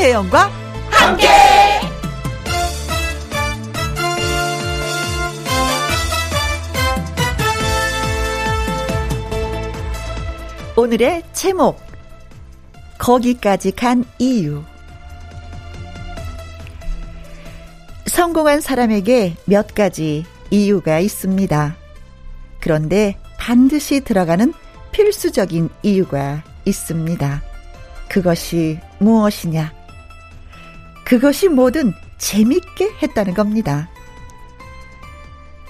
김혜영과 함께. 오늘의 제목 거기까지 간 이유 성공한 사람에게 몇 가지 이유가 있습니다. 그런데 반드시 들어가는 필수적인 이유가 있습니다. 그것이 무엇이냐? 그것이 뭐든 재밌게 했다는 겁니다.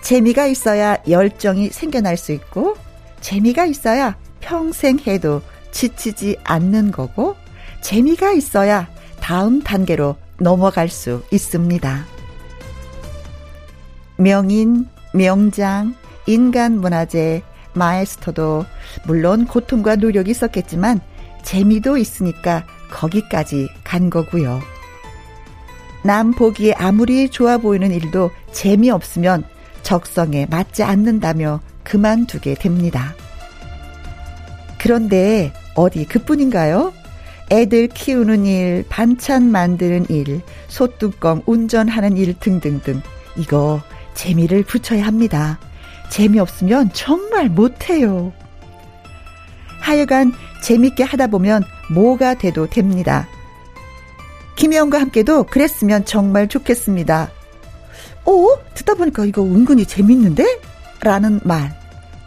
재미가 있어야 열정이 생겨날 수 있고, 재미가 있어야 평생 해도 지치지 않는 거고, 재미가 있어야 다음 단계로 넘어갈 수 있습니다. 명인, 명장, 인간 문화재, 마에스터도 물론 고통과 노력이 있었겠지만 재미도 있으니까 거기까지 간 거고요. 남 보기에 아무리 좋아 보이는 일도 재미없으면 적성에 맞지 않는다며 그만두게 됩니다. 그런데 어디 그뿐인가요? 애들 키우는 일, 반찬 만드는 일, 소뚜껑 운전하는 일 등등등. 이거 재미를 붙여야 합니다. 재미없으면 정말 못해요. 하여간 재밌게 하다 보면 뭐가 돼도 됩니다. 김혜영과 함께도 그랬으면 정말 좋겠습니다. 어? 듣다 보니까 이거 은근히 재밌는데? 라는 말.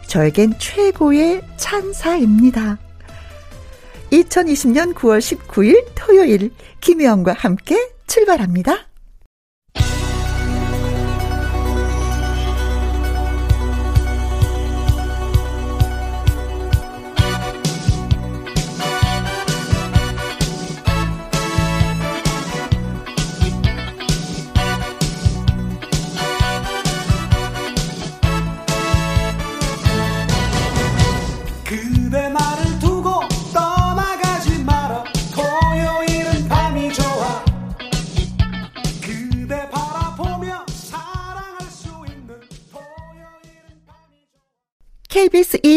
저에겐 최고의 찬사입니다. 2020년 9월 19일 토요일 김혜영과 함께 출발합니다.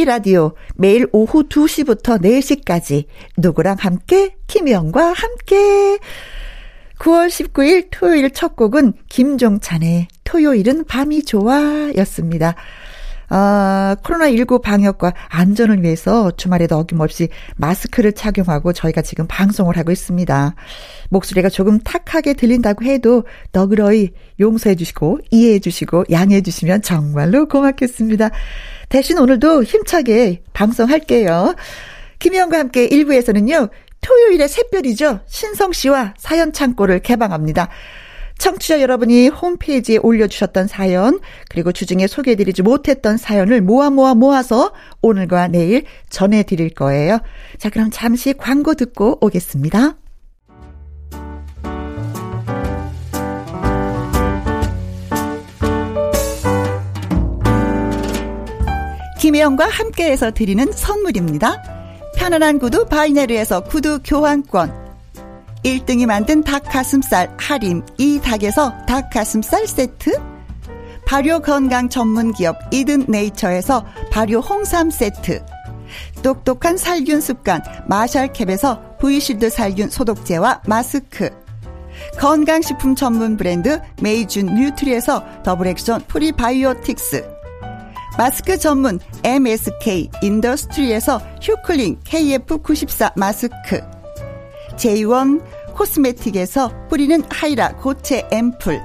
라디오 매일 오후 2시부터 4시까지 누구랑 함께 김희영과 함께 9월 19일 토요일 첫 곡은 김종찬의 토요일은 밤이 좋아 였습니다. 아, 코로나19 방역과 안전을 위해서 주말에도 어김없이 마스크를 착용하고 저희가 지금 방송을 하고 있습니다. 목소리가 조금 탁하게 들린다고 해도 너그러이 용서해 주시고 이해해 주시고 양해해 주시면 정말로 고맙겠습니다. 대신 오늘도 힘차게 방송할게요. 김희영과 함께 1부에서는요. 토요일에 새별이죠. 신성 씨와 사연 창고를 개방합니다. 청취자 여러분이 홈페이지에 올려주셨던 사연, 그리고 주중에 소개해드리지 못했던 사연을 모아 모아 모아서 오늘과 내일 전해드릴 거예요. 자, 그럼 잠시 광고 듣고 오겠습니다. 김혜영과 함께해서 드리는 선물입니다. 편안한 구두 바이네르에서 구두 교환권 1등이 만든 닭가슴살 하림 이 닭에서 닭가슴살 세트? 발효 건강 전문 기업 이든 네이처에서 발효 홍삼 세트. 똑똑한 살균 습관 마샬캡에서 브이실드 살균 소독제와 마스크. 건강식품 전문 브랜드 메이준 뉴트리에서 더블 액션 프리바이오틱스. 마스크 전문 MSK 인더스트리에서 휴클링 KF94 마스크. 제이원 코스메틱에서 뿌리는 하이라 고체 앰플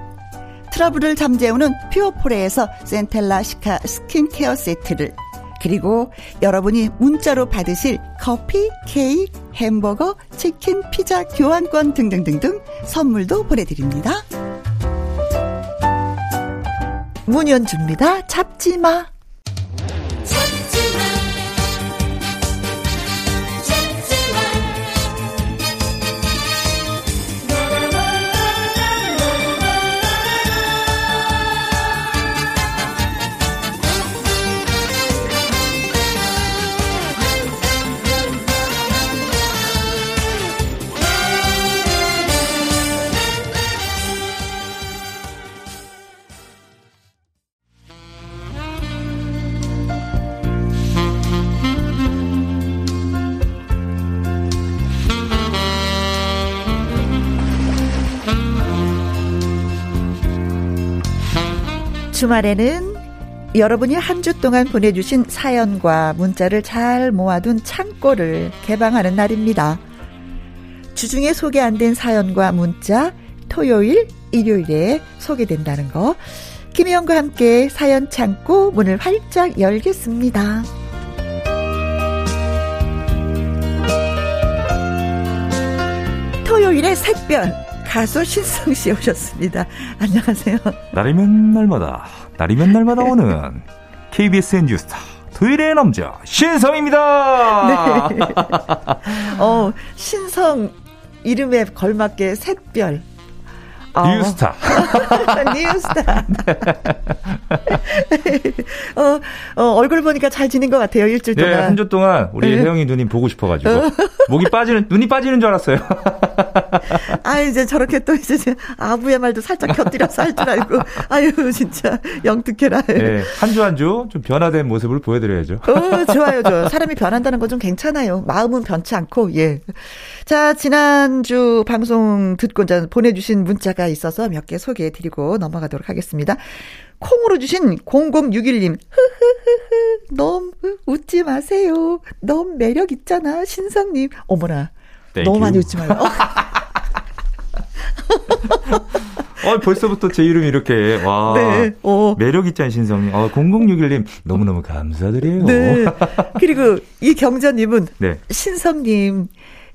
트러블을 잠재우는 퓨어포레에서 센텔라 시카 스킨케어 세트를 그리고 여러분이 문자로 받으실 커피, 케이크, 햄버거, 치킨, 피자, 교환권 등등등등 선물도 보내드립니다. 문연주입니다. 잡지 마. 주말에는 여러분이 한 주 동안 보내주신 사연과 문자를 잘 모아둔 창고를 개방하는 날입니다. 주중에 소개 안 된 사연과 문자 토요일, 일요일에 소개된다는 거. 김혜영과 함께 사연 창고 문을 활짝 열겠습니다. 토요일의 샛별 가수 신성 씨 오셨습니다. 안녕하세요. 날이면 날마다 날이면 날마다 오는 KBS 뉴스타 토요일의 남자 신성입니다. 네. 어 신성 이름에 걸맞게 샛별 어. 뉴스타. 뉴스타. 어, 어, 얼굴 보니까 잘 지낸 것 같아요, 일주일 네, 동안. 네, 한 주 동안 우리 네. 혜영이 누님 보고 싶어가지고. 어. 목이 빠지는, 눈이 빠지는 줄 알았어요. 아, 이제 저렇게 또 이제 아부의 말도 살짝 곁들여서 할 줄 알고. 아유, 진짜 영특해라. 네, 한주 한 주 좀 변화된 모습을 보여드려야죠. 어, 좋아요, 좋아요. 사람이 변한다는 건 좀 괜찮아요. 마음은 변치 않고, 예. 자, 지난주 방송 듣고 보내주신 문자가 있어서 몇 개 소개해 드리고 넘어가도록 하겠습니다. 콩으로 주신 0061님, 흐흐흐흐, 너무 웃지 마세요. 너무 매력 있잖아, 신성님. 어머나. 너무 많이 웃지 마요. 어, 벌써부터 제 이름이 이렇게, 와. 네, 어. 매력있잖아, 신성님. 어, 0061님, 너무너무 감사드려요. 네. 그리고 이 경자님은, 네. 신성님,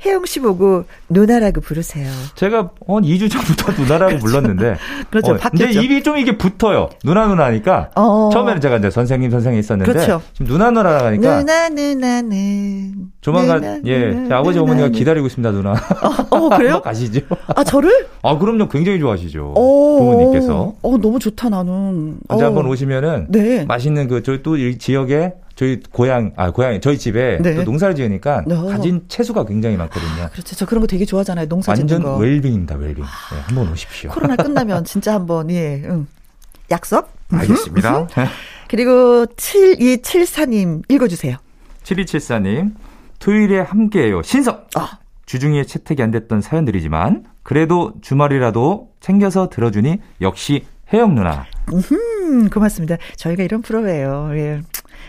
혜영 씨 보고 누나라고 부르세요. 제가 한 2주 전부터 누나라고 그렇죠. 불렀는데. 그렇죠. 어, 바뀌었죠. 근데 입이 좀 이게 붙어요. 누나 누나니까. 어. 처음에는 제가 이제 선생님 선생님 있었는데. 그렇죠. 지금 누나 누나라 하니까. 누나 누나는. 조만간 누나, 예, 누나, 아버지 누나, 어머니가 기다리고 있습니다, 누나. 어, 어 그래요? 가시죠. 아 저를? 아 그럼요, 굉장히 좋아하시죠. 오, 부모님께서. 어 너무 좋다 나는. 언제 한번 오시면은. 네. 맛있는 그 저희 또 이 지역에 저희 고향 아 고향 저희 집에 네. 또 농사를 지으니까 어. 가진 채소가 굉장히 많거든요. 아, 그렇죠. 저 그런 거 되게 좋아하잖아요. 농사 짓는 거. 완전 웰빙입니다. 웰빙. 네, 한번 오십시오. 코로나 끝나면 진짜 한번 예. 응. 약속? 알겠습니다. 그리고 7274님 읽어 주세요. 7274님. 토요일에 함께해요. 신성. 아. 주중에 채택이 안 됐던 사연들이지만 그래도 주말이라도 챙겨서 들어주니 역시 혜영 누나. 음, 고맙습니다. 저희가 이런 프로예요. 예.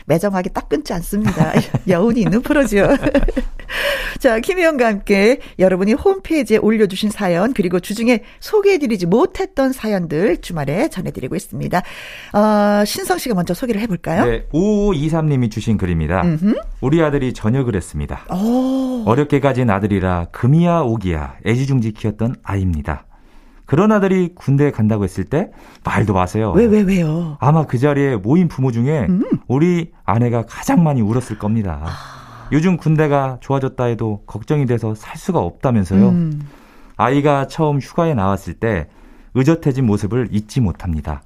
매정하게 딱 끊지 않습니다. 여운이 있는 프로죠. 자, 김혜영과 함께 여러분이 홈페이지에 올려주신 사연, 그리고 주중에 소개해드리지 못했던 사연들 주말에 전해드리고 있습니다. 어, 신성 씨가 먼저 소개를 해볼까요? 네, 5523님이 주신 글입니다. 음흠. 우리 아들이 전역을 했습니다. 오. 어렵게 가진 아들이라 금이야 오기야 애지중지 키웠던 아이입니다. 그런 아들이 군대에 간다고 했을 때 말도 마세요. 왜, 왜, 왜요? 아마 그 자리에 모인 부모 중에 음. 우리 아내가 가장 많이 울었을 겁니다. 아. 요즘 군대가 좋아졌다 해도 걱정이 돼서 살 수가 없다면서요. 음. 아이가 처음 휴가에 나왔을 때 의젓해진 모습을 잊지 못합니다.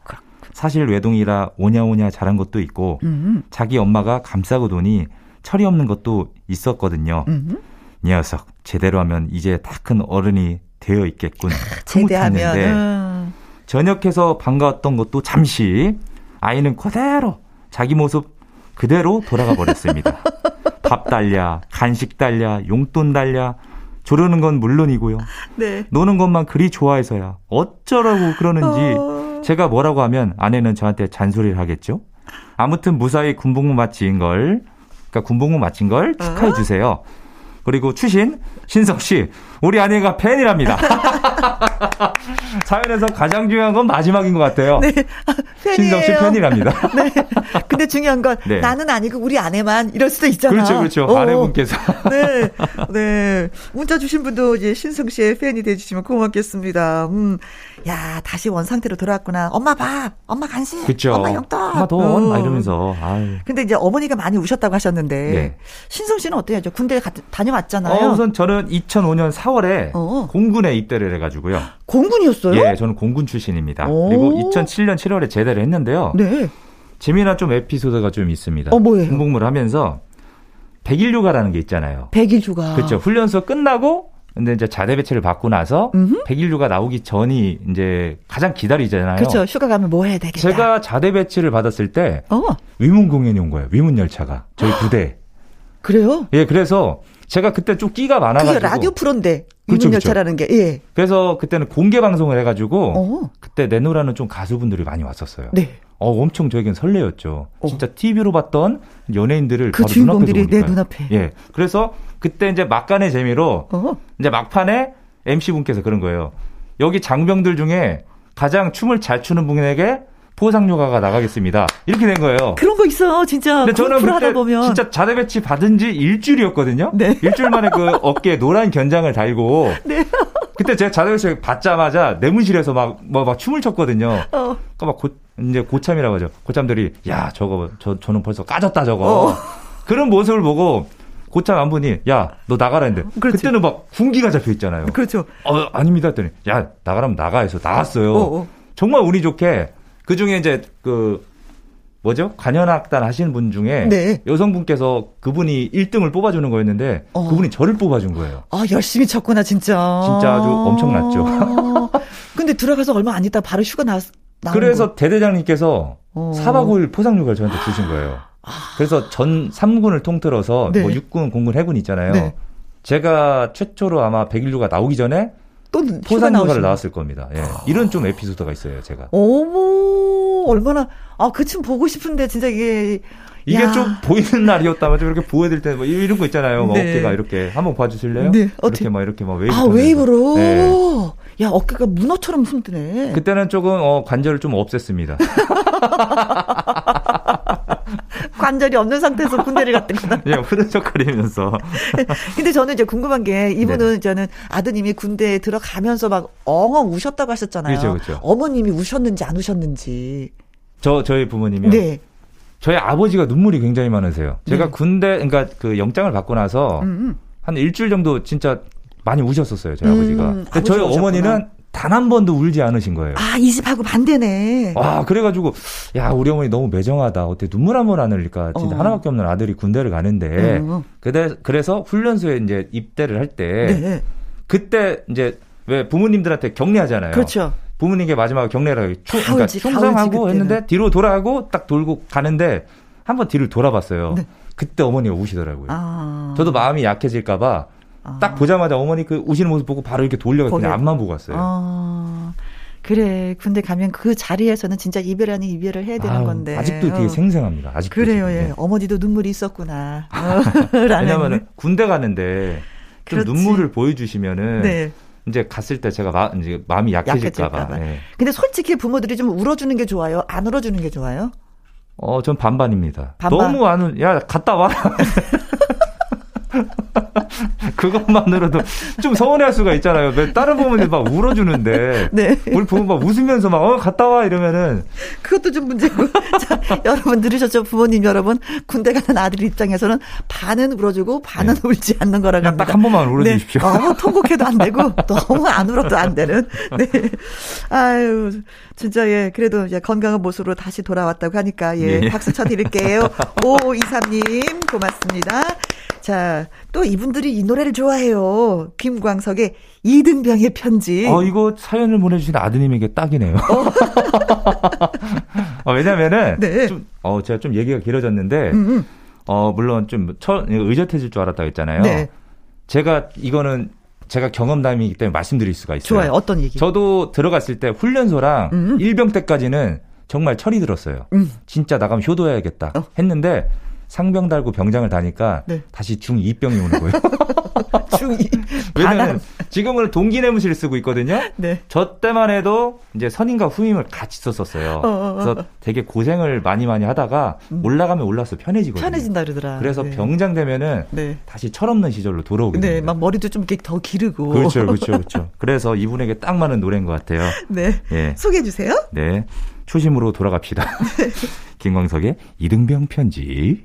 사실 외동이라 오냐오냐 자란 것도 있고 음. 자기 엄마가 감싸고 도니 철이 없는 것도 있었거든요. 음. 녀석 제대로 하면 이제 다 큰 어른이 되어 있겠군. 제대하면. 음. 전역해서 반가웠던 것도 잠시 아이는 그대로 자기 모습 그대로 돌아가 버렸습니다. 밥 달랴, 간식 달랴, 용돈 달랴, 조르는 건 물론이고요. 네. 노는 것만 그리 좋아해서야 어쩌라고 그러는지 어... 제가 뭐라고 하면 아내는 저한테 잔소리를 하겠죠. 아무튼 무사히 군복무 마친 걸, 그러니까 군복무 마친 걸 축하해 주세요. 그리고 추신 신성 씨 우리 아내가 팬이랍니다. 사연에서 가장 중요한 건 마지막인 것 같아요. 네. 아, 신성 씨 팬이랍니다. 네. 근데 중요한 건 네. 나는 아니고 우리 아내만 이럴 수도 있잖아. 그렇죠, 그렇죠. 어. 아내분께서. 네. 네. 문자 주신 분도 이제 신성 씨의 팬이 돼주시면 고맙겠습니다. 음. 야, 다시 원 상태로 돌아왔구나. 엄마 밥, 엄마 간식, 그쵸. 엄마 용돈. 엄마 돈, 어. 막 이러면서. 아유. 근데 이제 어머니가 많이 우셨다고 하셨는데 네. 신성 씨는 어때요? 군대 가, 다녀왔잖아요. 어, 우선 저는 2005년 4월에 어. 공군에 입대를 해가지고요. 공군이었어요? 예, 저는 공군 출신입니다. 오. 그리고 2007년 7월에 제대를 했는데요. 네. 재미난 좀 에피소드가 좀 있습니다. 어, 뭐예요? 군복무를 하면서 100일 휴가라는 게 있잖아요. 100일 휴가. 그렇죠. 훈련소 끝나고 근데 이제 자대 배치를 받고 나서 음흠. 100일 휴가 나오기 전이 이제 가장 기다리잖아요. 그렇죠. 휴가 가면 뭐 해야 되겠다. 제가 자대 배치를 받았을 때 어. 위문 공연이 온 거예요. 위문 열차가 저희 부대. 그래요? 예, 그래서 제가 그때 좀 끼가 많아가지고. 그 라디오 프로인데 그렇죠, 위문 열차라는 그렇죠. 게. 예. 그래서 그때는 공개 방송을 해가지고 어. 그때 내노라는 좀 가수분들이 많이 왔었어요. 네. 어, 엄청 저에겐 설레였죠. 어. 진짜 TV로 봤던 연예인들을 그 주인공들이 내 눈앞에. 예. 그래서 그때 이제 막간의 재미로 어. 이제 막판에 MC 분께서 그런 거예요. 여기 장병들 중에 가장 춤을 잘 추는 분에게 포상료가가 나가겠습니다. 이렇게 된 거예요. 그런 거 있어, 진짜. 근데 저는 그때 보면. 진짜 자대 배치 받은 지 일주일이었거든요. 네. 일주일 만에 그 어깨에 노란 견장을 달고. 네. 그때 제가 자대 배치 받자마자 내무실에서 막, 뭐, 막 춤을 췄거든요. 어. 그러니까 막 고, 이제 고참이라고 하죠. 고참들이, 야, 저거, 저, 저는 벌써 까졌다, 저거. 어. 그런 모습을 보고 고참 한 분이 야 너 나가라 했는데 그렇지. 그때는 막 군기가 잡혀 있잖아요. 그렇죠. 어 아닙니다 했더니 야 나가라면 나가 해서 나갔어요. 어, 어. 정말 운이 좋게 그 중에 이제 그 뭐죠? 관현악단 하시는 분 중에 네. 여성분께서 그분이 1등을 뽑아주는 거였는데 어. 그분이 저를 뽑아준 거예요. 아 열심히 쳤구나 진짜. 진짜 아주 엄청났죠. 근데 들어가서 얼마 안 있다 바로 휴가 나. 그래서 거. 대대장님께서 어. 4박 5일 포상휴가를 저한테 주신 거예요. 그래서 전 3군을 통틀어서 네. 뭐 육군, 공군, 해군 있잖아요. 네. 제가 최초로 아마 100일 휴가 나오기 전에 또 포상휴가를 나왔을 겁니다. 예. 이런 좀 에피소드가 있어요, 제가. 어머, 얼마나 아, 그춤 보고 싶은데 진짜 이게 이게 야. 좀 보이는 날이었다면 좀 이렇게 보여드릴 때 뭐 이런 거 있잖아요. 뭐 네. 어깨가 이렇게 한번 봐주실래요? 네. 이렇게 막 이렇게 막 웨이브. 아 웨이브로. 네. 야 어깨가 문어처럼 숨뜨네. 그때는 조금 어, 관절을 좀 없앴습니다. 관절이 없는 상태에서 군대를 갔다구나. 그냥 후들적거리면서. 근데 저는 이제 궁금한 게 이분은 네. 저는 아드님이 군대에 들어가면서 막 엉엉 우셨다고 하셨잖아요. 그렇죠, 그렇죠. 어머님이 우셨는지 안 우셨는지. 저 저희 부모님이요. 네. 저희 아버지가 눈물이 굉장히 많으세요. 제가 네. 군대 그러니까 그 영장을 받고 나서 음음. 음. 한 일주일 정도 진짜 많이 우셨었어요, 저희 음, 아버지가. 저희 어머니는 단 한 번도 울지 않으신 거예요. 아, 이 집하고 반대네. 아, 그래가지고, 야, 우리 어머니 너무 매정하다. 어떻게 눈물 한 번 안 흘릴까. 진짜 어. 하나밖에 없는 아들이 군대를 가는데. 어. 그래, 그래서 훈련소에 이제 입대를 할 때. 네. 그때 이제 왜 부모님들한테 격려하잖아요. 그렇죠. 부모님께 마지막 격려를 총, 그러니까 충성하고 했는데 뒤로 돌아가고 딱 돌고 가는데 한번 뒤를 돌아봤어요. 네. 그때 어머니가 우시더라고요. 아. 저도 마음이 약해질까봐 아. 딱 보자마자 어머니 그 우시는 모습 보고 바로 이렇게 돌려가 그냥 앞만 보고 왔어요. 아. 그래. 군대 가면 그 자리에서는 진짜 이별 아닌 이별을 해야 되는 아유, 건데. 아직도 되게 어. 생생합니다. 아직도. 그래요. 예. 네. 어머니도 눈물이 있었구나. 어, 왜냐면 군대 가는데 좀 그렇지. 눈물을 보여주시면은 네. 이제 갔을 때 제가 마, 이제 마음이 약해질까봐. 네. 근데 솔직히 부모들이 좀 울어주는 게 좋아요? 안 울어주는 게 좋아요? 어, 전 반반입니다. 반반. 너무 안 울, 야, 갔다 와. 그것만으로도 좀 서운해할 수가 있잖아요. 다른 부모님 막 울어주는데 네. 우리 부모 막 웃으면서 막 어 갔다 와 이러면은 그것도 좀 문제고. 자, 여러분 들으셨죠? 부모님 여러분 군대 가는 아들 입장에서는 반은 울어주고 반은 네. 울지 않는 거라고 합니다. 딱 한 번만 울어주십시오. 네. 너무 통곡해도 안 되고 너무 안 울어도 안 되는. 네. 아유 진짜 예 그래도 이제 건강한 모습으로 다시 돌아왔다고 하니까 예, 예. 박수 쳐드릴게요. 오이삼님 고맙습니다. 자, 또 이분들이 이 노래를 좋아해요. 김광석의 이등병의 편지. 어, 이거 사연을 보내주신 아드님에게 딱이네요. 어. 어, 왜냐면은, 네. 좀, 어, 제가 좀 얘기가 길어졌는데, 음음. 어, 물론 좀 처, 의젓해질 줄 알았다고 했잖아요. 네. 제가 이거는 제가 경험담이기 때문에 말씀드릴 수가 있어요. 좋아요. 어떤 얘기? 저도 들어갔을 때 훈련소랑 음. 일병 때까지는 정말 철이 들었어요. 음. 진짜 나가면 효도해야겠다 어. 했는데 상병 달고 병장을 다니까 네. 다시 중2병이 오는 거예요. 중2. 왜냐면 지금은 동기 내무실을 쓰고 있거든요. 네. 저 때만 해도 이제 선임과 후임을 같이 썼었어요. 어, 어, 어. 그래서 되게 고생을 많이 많이 하다가 음. 올라가면 올라서 편해지거든요. 편해진다 그러더라. 그래서 네. 병장 되면은 네. 다시 철없는 시절로 돌아오게 네, 됩니다. 막 머리도 좀 이렇게 더 기르고. 그렇죠, 그렇죠, 그렇죠. 그래서 이분에게 딱 맞는 노래인 것 같아요. 네. 예. 소개해 주세요. 네. 초심으로 돌아갑시다. 김광석의 이등병 편지.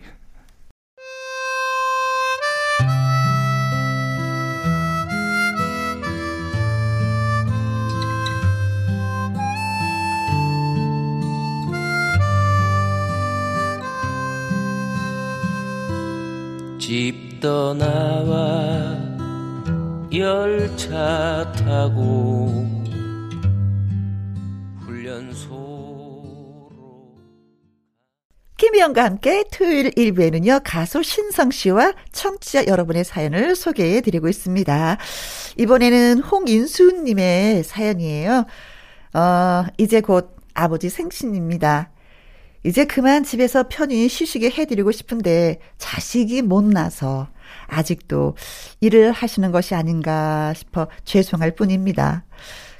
집 떠나와 열차 타고 훈련소로 김희영과 함께 토요일 1부에는요 가수 신성 씨와 청취자 여러분의 사연을 소개해 드리고 있습니다. 이번에는 홍인수 님의 사연이에요. 어, 이제 곧 아버지 생신입니다. 이제 그만 집에서 편히 쉬시게 해드리고 싶은데 자식이 못 나서 아직도 일을 하시는 것이 아닌가 싶어 죄송할 뿐입니다.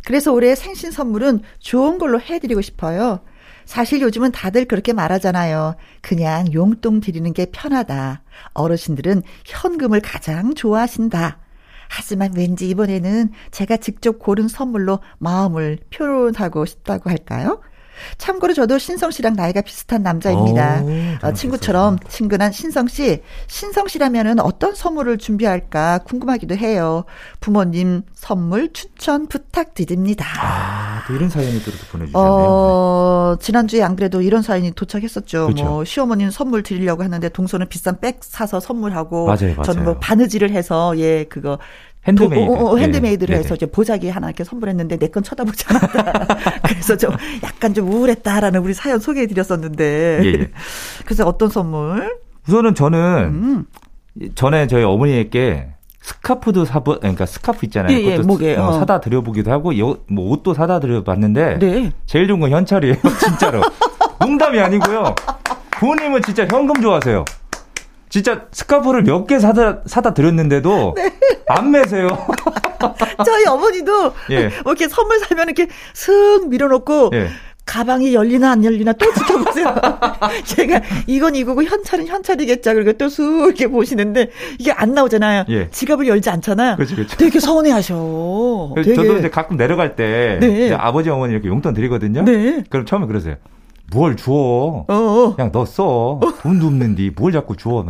그래서 올해 생신 선물은 좋은 걸로 해드리고 싶어요. 사실 요즘은 다들 그렇게 말하잖아요. 그냥 용돈 드리는 게 편하다. 어르신들은 현금을 가장 좋아하신다. 하지만 왠지 이번에는 제가 직접 고른 선물로 마음을 표현하고 싶다고 할까요? 참고로 저도 신성 씨랑 나이가 비슷한 남자입니다. 오, 어, 친구처럼 친근한 신성 씨. 신성 씨라면은 어떤 선물을 준비할까 궁금하기도 해요. 부모님 선물 추천 부탁드립니다. 아, 또 이런 사연이 또 이렇게 보내주셨네요. 어, 지난주에 안 그래도 이런 사연이 도착했었죠. 그렇죠. 뭐 시어머니는 선물 드리려고 하는데 동서는 비싼 백 사서 선물하고 맞아요, 맞아요. 저는 뭐 바느질을 해서 예 그거 핸드메이드. 도, 어, 어, handmade를 네. 해서 이제 보자기 하나 이렇게 선물했는데 내 건 쳐다보지 않았다. 그래서 좀 약간 좀 우울했다라는 우리 사연 소개해 드렸었는데. 예, 예. 그래서 어떤 선물? 우선은 저는 음. 전에 저희 어머니에게 스카프도 사보, 그러니까 스카프 있잖아요. 예, 예, 목에 어, 어. 사다 드려보기도 하고, 여, 뭐 옷도 사다 드려봤는데, 네. 제일 좋은 건 현찰이에요, 진짜로. 농담이 아니고요. 부모님은 진짜 현금 좋아하세요. 진짜 스카프를 몇 개 사다 사다 드렸는데도 네. 안 매세요. 저희 어머니도 예. 뭐 이렇게 선물 사면 이렇게 슥 밀어놓고 예. 가방이 열리나 안 열리나 또 지켜보세요. 제가 이건 이거고 현찰은 현찰이겠죠. 그리고 또쑥 이렇게 보시는데 이게 안 나오잖아요. 예. 지갑을 열지 않잖아요. 그렇죠, 그렇죠. 되게 서운해하셔. 되게. 저도 이제 가끔 내려갈 때 네. 아버지 어머니 이렇게 용돈 드리거든요. 네. 그럼 처음에 그러세요. 뭘 주워. 어어. 그냥 너 써. 돈도 없는데 뭘 자꾸 주워.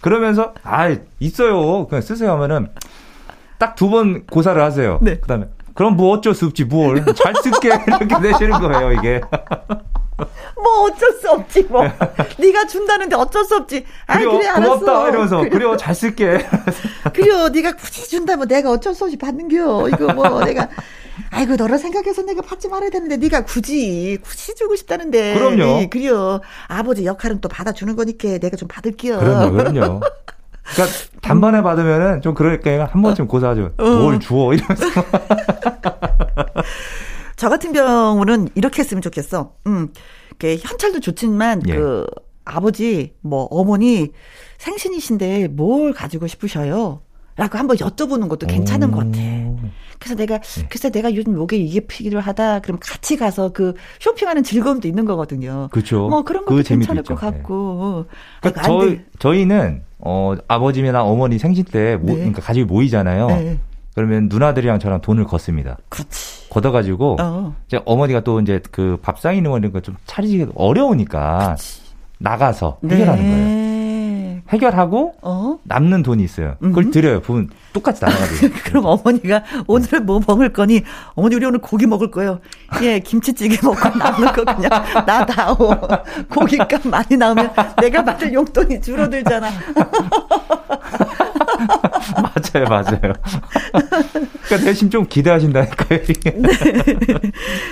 그러면서, 아, 있어요. 그냥 쓰세요 하면은 딱 두 번 고사를 하세요. 네. 그 다음에, 그럼 뭐 어쩔 수 없지, 뭘. 잘 쓸게. 이렇게 되시는 거예요, 이게. 뭐 어쩔 수 없지 뭐. 네가 준다는데 어쩔 수 없지. 아 그래, 그래 알았어. 고맙다 이러면서 그래, 그래 잘 쓸게. 그래 네가 굳이 준다면 내가 어쩔 수 없이 받는겨. 이거 뭐 내가 아이고 너를 생각해서 내가 받지 말아야 되는데 네가 굳이 굳이 주고 싶다는데. 그럼요. 네, 그래요. 아버지 역할은 또 받아주는 거니까 내가 좀 받을게요. 그럼요, 그럼요. 그러니까 단번에 받으면은 좀 그러니까 한 번쯤 고사하죠. 어. 뭘 주워 이러면서. 저 같은 경우는 이렇게 했으면 좋겠어. 음, 그 현찰도 좋지만 예. 그 아버지 뭐 어머니 생신이신데 뭘 가지고 싶으셔요? 라고 한번 여쭤보는 것도 괜찮은 것 같아. 그래서 내가, 네. 그래서 내가 요즘 목에 이게 필요하다. 그럼 같이 가서 그 쇼핑하는 즐거움도 있는 거거든요. 그렇죠. 뭐 그런 것도 그 괜찮을 것 같고. 네. 그러니까 저희, 저희는, 어, 아버지나 어머니 생신 때, 모, 네. 그러니까 가족이 모이잖아요. 네. 그러면 누나들이랑 저랑 돈을 걷습니다. 그렇지. 걷어가지고, 어. 이제 어머니가 또 이제 그 밥상 있는 거 이런 거 좀 차리기 어려우니까, 그치. 나가서 해결하는 네. 거예요. 해결하고 어? 남는 돈이 있어요. 그걸 음. 드려요. 부분 똑같이 나눠가지고. 그럼 어머니가 오늘은 뭐 먹을 거니? 어머니 우리 오늘 고기 먹을 거예요. 예, 김치찌개 먹고 남는 거 그냥 나다오. 고기값 많이 나오면 내가 받을 용돈이 줄어들잖아. 맞아요, 맞아요. 그러니까 대신 좀 기대하신다니까요. 네.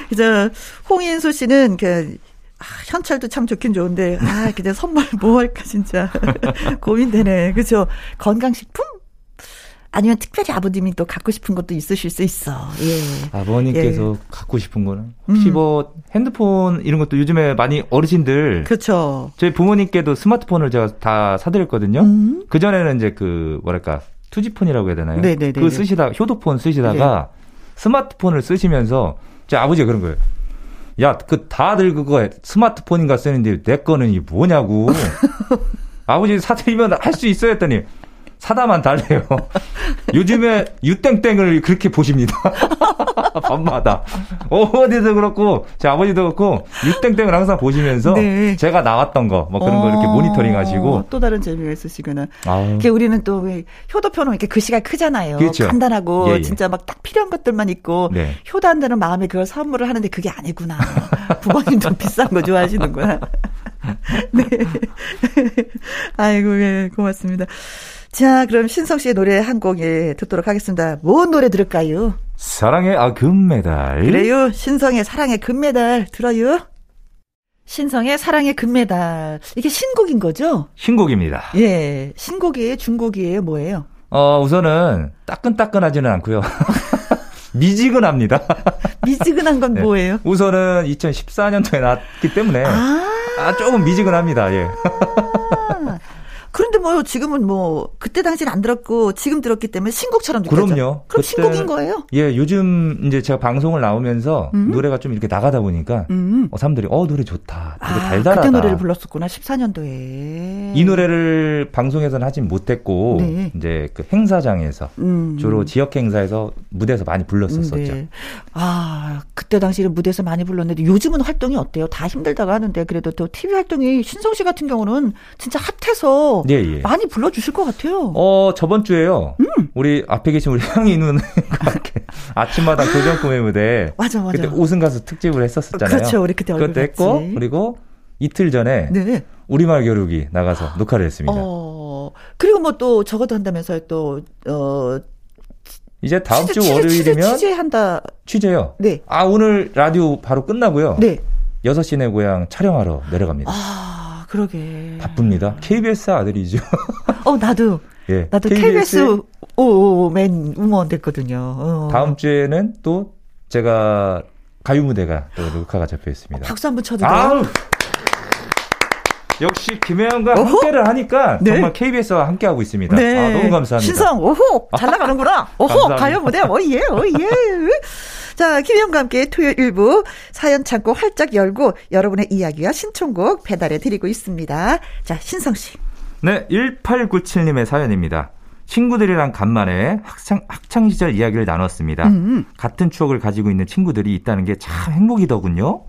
그래서 홍인수 씨는 그 아, 현찰도 참 좋긴 좋은데, 아, 근데 선물 뭐 할까, 진짜. 고민되네. 그죠? 건강식품? 아니면 특별히 아버님이 또 갖고 싶은 것도 있으실 수 있어. 예. 아버님께서 예. 갖고 싶은 거는 혹시 음. 뭐 핸드폰 이런 것도 요즘에 많이 어르신들 그렇죠. 저희 부모님께도 스마트폰을 제가 다 사드렸거든요. 음. 그 전에는 이제 그 뭐랄까 투지폰이라고 해야 되나요? 네네네. 그 쓰시다 효도폰 쓰시다가 네. 스마트폰을 쓰시면서 제 아버지가 그런 거예요. 야, 그 다들 그거 스마트폰인가 쓰는데 내 거는 이 뭐냐고. 아버지 사드리면 할 수 있어 했더니 사다만 달래요. 요즘에 유땡땡을 그렇게 보십니다. 밤마다. 어디서 그렇고, 제 아버지도 그렇고, 유땡땡을 항상 보시면서, 네. 제가 나왔던 거, 뭐 그런 어, 거 이렇게 모니터링 하시고. 또 다른 재미가 있으시구나. 이렇게 우리는 또 효도표는 이렇게 글씨가 크잖아요. 그렇죠. 간단하고, 예, 예. 진짜 막 딱 필요한 것들만 있고, 네. 효도한다는 마음에 그걸 선물을 하는데 그게 아니구나. 부모님도 비싼 거 좋아하시는구나. 네. 아이고, 예, 고맙습니다. 자, 그럼 신성 씨의 노래 한곡 예, 듣도록 하겠습니다. 뭔 노래 들을까요? 사랑의 아 금메달. 그래요. 신성의 사랑의 금메달 들어요. 신성의 사랑의 금메달. 이게 신곡인 거죠? 신곡입니다. 예. 신곡이에요? 중곡이에요? 뭐예요? 어, 우선은 따끈따끈하지는 않고요. 미지근합니다. 미지근한 건 네. 뭐예요? 우선은 2014년도에 나왔기 때문에 아~ 아, 조금 미지근합니다. 예. 아, 그런데 뭐 지금은 뭐 그때 당시는 안 들었고 지금 들었기 때문에 신곡처럼 느껴져. 그럼요. 그럼 신곡인 거예요? 예, 요즘 이제 제가 방송을 나오면서 음. 노래가 좀 이렇게 나가다 보니까 음. 어, 사람들이 어 노래 좋다. 되게 아, 달달하다. 그때 노래를 불렀었구나. 14년도에. 이 노래를 방송에서는 하진 못했고 네. 이제 그 행사장에서 음. 주로 지역 행사에서 무대에서 많이 불렀었었죠. 네. 아 그때 당시에 무대에서 많이 불렀는데 요즘은 활동이 어때요? 다 힘들다고 하는데 그래도 또 TV 활동이 신성 씨 같은 경우는 진짜 핫해서 예, 예. 많이 불러주실 것 같아요. 어, 저번 주에요. 음. 우리 앞에 계신 우리 향이 누나 아침마다 교정 꿈의 무대. 맞아, 맞아. 그때 우승 가수 특집을 했었었잖아요. 그렇죠. 우리 그때 그때 했고, 그리고 이틀 전에 네. 우리말 겨루기 나가서 녹화를 했습니다. 어, 그리고 뭐 또 저것도 한다면서요. 또, 어, 이제 다음 취재, 주 월요일이면 취재, 한다 취재요. 네. 아 오늘 라디오 바로 끝나고요. 네. 6시 내 고향 촬영하러 내려갑니다. 아. 그러게. 바쁩니다. KBS 아들이죠. 어, 나도. 예. 나도 KBS 오맨 우먼 됐거든요. 어. 다음 주에는 또 제가 가요 무대가 또 녹화가 잡혀 있습니다. 박수 한번 쳐도 돼요? 역시 김혜영과 함께를 하니까 네. 정말 KBS와 함께 하고 있습니다. 네. 아, 너무 감사합니다. 신성, 오호, 잘 나가는구나. 오호, 가요 무대, 오예, 오예. 자, 김혜영과 함께 토요일 일부 사연 창고 활짝 열고 여러분의 이야기와 신청곡 배달해 드리고 있습니다. 자, 신성 씨. 네, 1897님의 사연입니다. 친구들이랑 간만에 학창, 학창 시절 이야기를 나눴습니다. 음. 같은 추억을 가지고 있는 친구들이 있다는 게 참 행복이더군요.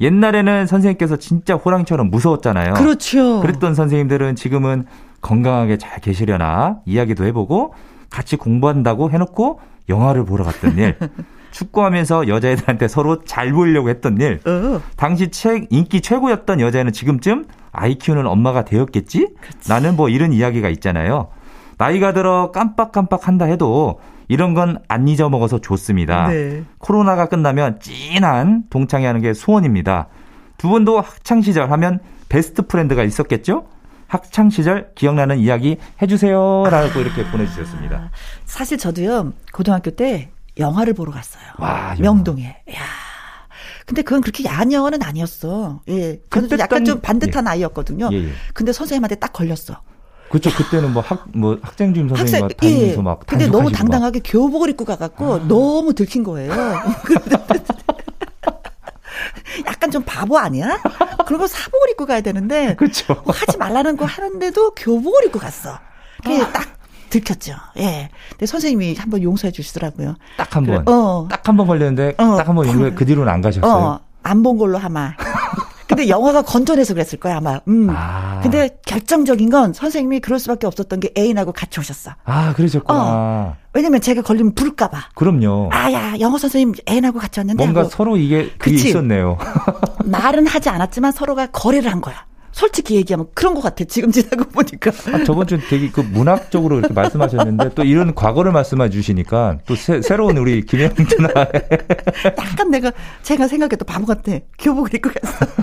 옛날에는 선생님께서 진짜 호랑이처럼 무서웠잖아요. 그렇죠. 그랬던 선생님들은 지금은 건강하게 잘 계시려나 이야기도 해보고 같이 공부한다고 해놓고 영화를 보러 갔던 일. 축구하면서 여자애들한테 서로 잘 보이려고 했던 일. 어. 당시 책 인기 최고였던 여자애는 지금쯤 아이 키우는 엄마가 되었겠지? 그치. 나는 뭐 이런 이야기가 있잖아요. 나이가 들어 깜빡깜빡 한다 해도 이런 건 안 잊어먹어서 좋습니다. 네. 코로나가 끝나면 찐한 동창회 하는 게 소원입니다. 두 분도 학창 시절 하면 best friend가 있었겠죠? 학창 시절 기억나는 이야기 해주세요라고 아, 이렇게 보내주셨습니다. 사실 저도요 고등학교 때 영화를 보러 갔어요. 와, 명동에. 야. 근데 그건 그렇게 야한 영화는 아니었어. 예. 그때 약간 좀 반듯한 예. 아이였거든요. 예, 예. 근데 선생님한테 딱 걸렸어. 그렇죠. 그때는 뭐 학, 뭐 학생 주임 선생님과 학생, 다니면서 예. 막. 근데 너무 당당하게 막. 교복을 입고 가갖고 아. 너무 들킨 거예요. 약간 좀 바보 아니야? 그리고 사복을 입고 가야 되는데. 그렇죠. 뭐 하지 말라는 거 하는데도 교복을 입고 갔어. 그게 아. 딱 들켰죠. 예. 근데 선생님이 한 번 용서해 주시더라고요. 딱 한 번. 어. 딱 한 번 걸렸는데 어. 딱한 번 용서해 그 뒤로는 안 가셨어요. 어. 안본 걸로 아마. 근데 영화가 건전해서 그랬을 거야 아마. 음. 아. 근데 결정적인 건 선생님이 그럴 수밖에 없었던 게 애인하고 같이 오셨어. 아 그러셨구나. 어. 왜냐면 제가 걸리면 부를까봐. 그럼요. 아야 영어 선생님 애인하고 같이 왔는데. 뭔가 하고. 서로 이게 그게 그치? 있었네요. 말은 하지 않았지만 서로가 거래를 한 거야. 솔직히 얘기하면 그런 것 같아. 지금 지나고 보니까. 아, 저번 주에 되게 그 문학적으로 이렇게 말씀하셨는데 또 이런 과거를 말씀해 주시니까 또 새, 로운 우리 김혜영 누나. 약간 내가 제가 생각해도 바보 같아. 교복을 입고 갔어.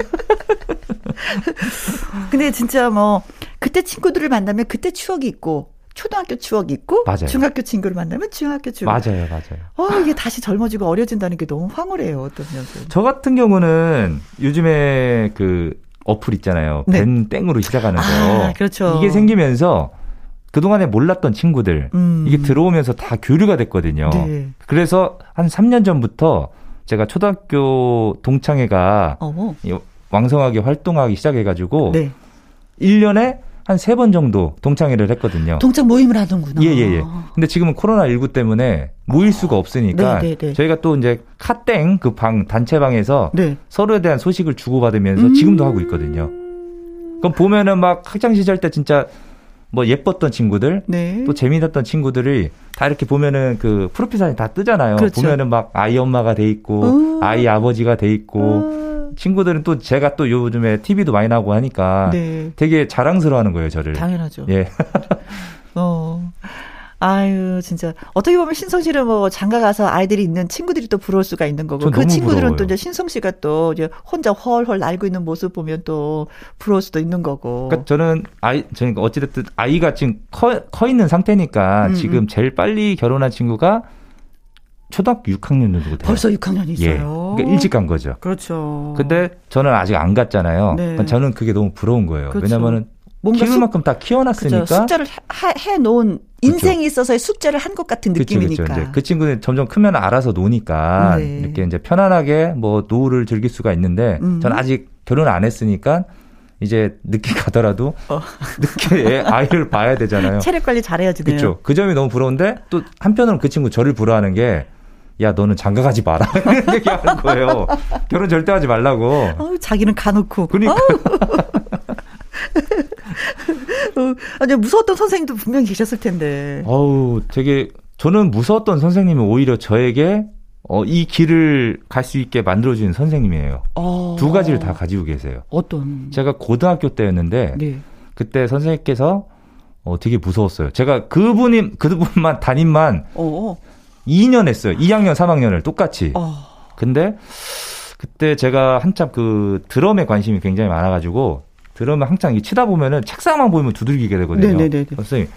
근데 진짜 뭐 그때 친구들을 만나면 그때 추억이 있고 초등학교 추억이 있고 맞아요. 중학교 친구를 만나면 중학교 추억. 맞아요, 맞아요. 어, 이게 다시 젊어지고 어려진다는 게 너무 황홀해요, 어떤 면에서. 저 같은 경우는 요즘에 그 어플 있잖아요. 네. 벤 땡으로 시작하는 거. 아, 그렇죠. 이게 생기면서 그동안에 몰랐던 친구들 음. 이게 들어오면서 다 교류가 됐거든요. 네. 그래서 한 3년 전부터 제가 초등학교 동창회가 어머. 왕성하게 활동하기 시작해가지고 네. 1년에 한 세 번 정도 동창회를 했거든요. 동창 모임을 하던구나. 예, 예, 예. 근데 지금은 코로나19 때문에 모일 수가 없으니까 네, 네, 네. 저희가 또 이제 카땡 그 방, 단체방에서 네. 서로에 대한 소식을 주고받으면서 음~ 지금도 하고 있거든요. 그럼 보면은 막 학창 시절 때 진짜 뭐 예뻤던 친구들, 네. 또 재미있었던 친구들이 다 이렇게 보면은 그 프로필 사진 다 뜨잖아요. 그렇죠. 보면은 막 아이 엄마가 돼 있고, 어~ 아이 아버지가 돼 있고, 어~ 친구들은 또 제가 또 요즘에 TV도 많이 나고 하니까 네. 되게 자랑스러워 하는 거예요, 저를. 당연하죠. 예. 어. 아유, 진짜. 어떻게 보면 신성 씨는 뭐 장가 가서 아이들이 있는 친구들이 또 부러울 수가 있는 거고. 그 친구들은 부러워요. 또 이제 신성 씨가 또 이제 혼자 헐헐 날고 있는 모습 보면 또 부러울 수도 있는 거고. 그러니까 저는 아이, 저는 어찌됐든 아이가 지금 커, 커 있는 상태니까 음, 지금 음. 제일 빨리 결혼한 친구가 초등학교 6학년 정도 돼요. 벌써 6학년이 있어요. 예. 그러니까 일찍 간 거죠. 그렇죠. 근데 저는 아직 안 갔잖아요. 네. 저는 그게 너무 부러운 거예요. 그렇죠. 왜냐면은 뭔가 키울 숙- 만큼 다 키워놨으니까. 그죠. 숙제를 하- 해놓은 인생이 있어서의 숙제를 한 것 같은 느낌이니까. 이제 그 친구는 점점 크면 알아서 노니까 네. 이렇게 이제 편안하게 뭐 노후를 즐길 수가 있는데 음. 전 아직 결혼 안 했으니까 이제 늦게 가더라도 어. 늦게 애- 아이를 봐야 되잖아요. 체력 관리 잘해야지. 그렇죠. 그 점이 너무 부러운데 또 한편으로 그 친구 저를 부러워하는 게 야 너는 장가 가지 마라 이런 얘기하는 거예요. 결혼 절대 하지 말라고. 어우, 자기는 가놓고. 그러니까 어, 아니, 무서웠던 선생님도 분명히 계셨을 텐데. 어우 되게 저는 무서웠던 선생님은 오히려 저에게 어, 이 길을 갈 수 있게 만들어주는 선생님이에요. 어. 두 가지를 다 가지고 계세요. 어떤. 제가 고등학교 때였는데 네. 그때 선생님께서 어, 되게 무서웠어요. 제가 그분이 그분만 담임만 어, 2년 했어요. 2학년, 3학년을 똑같이. 어. 근데 그때 제가 한참 그 드럼에 관심이 굉장히 많아가지고 드럼을 항상 이 치다 보면은 책상만 보이면 두들기게 되거든요. 네네네네. 선생님,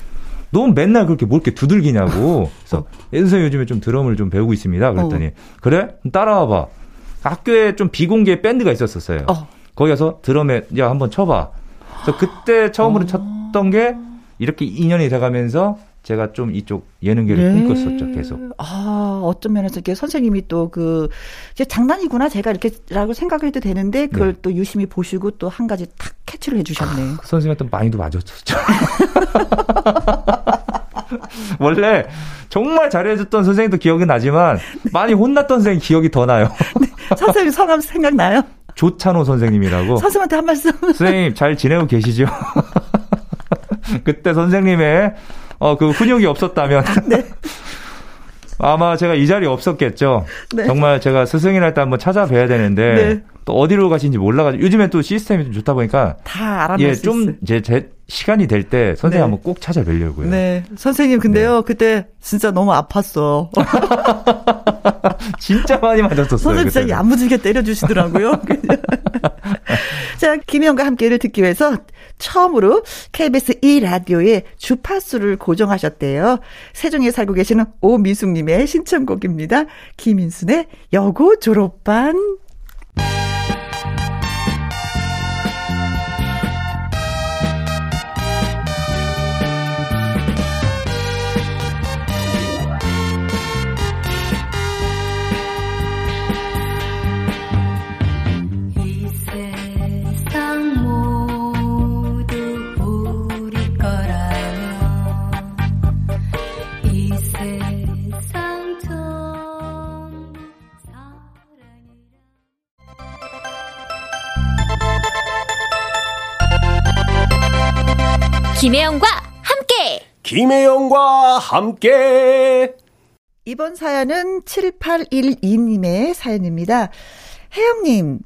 넌 맨날 그렇게 뭘 이렇게 두들기냐고. 그래서 예, 선생님 요즘에 좀 드럼을 좀 배우고 있습니다. 그랬더니 어. 그래? 따라와봐. 학교에 좀 비공개 밴드가 있었었어요. 어. 거기 가서 드럼에 야 한번 쳐봐. 그래서 그때 처음으로 어. 쳤던 게 이렇게 2년이 돼가면서 제가 좀 이쪽 예능계를 네. 꿈꿨었죠. 계속. 아, 어떤 면에서 이렇게 선생님이 또 그, 이제 장난이구나, 제가 이렇게라고 생각을 해도 되는데, 그걸 네. 또 유심히 보시고 또 한 가지 탁 캐치를 해주셨네. 그 선생님한테 많이도 맞았었죠. 원래 정말 잘해줬던 선생님도 기억이 나지만 많이 혼났던 선생님 기억이 더 나요. 선생님 성함 생각나요? 조찬호 선생님이라고. 선생님한테 한 말씀. 선생님 잘 지내고 계시죠? 그때 선생님의 어, 그 훈육이 없었다면 아마 제가 이 자리에 없었겠죠. 네. 정말 제가 스승이랄 때 한번 찾아뵈야 되는데 네. 또 어디로 가신지 몰라가지고 요즘에 또 시스템이 좀 좋다 보니까 다 알아낼 예, 수 좀. 이제 제 시간이 될 때 선생님 네. 한번 꼭 찾아뵈려고요. 네. 선생님, 근데요, 그때 진짜 너무 아팠어. 진짜 많이 맞았었어요. 선생님 진짜. 야무지게 때려주시더라고요. 자, 김희영과 함께를 듣기 위해서 처음으로 KBS 2 라디오에 주파수를 고정하셨대요. 세종에 살고 계시는 오미숙님의 신청곡입니다. 김인순의 여고 졸업반. 김혜영과 함께 김혜영과 함께 이번 사연은 7812님의 사연입니다. 혜영님,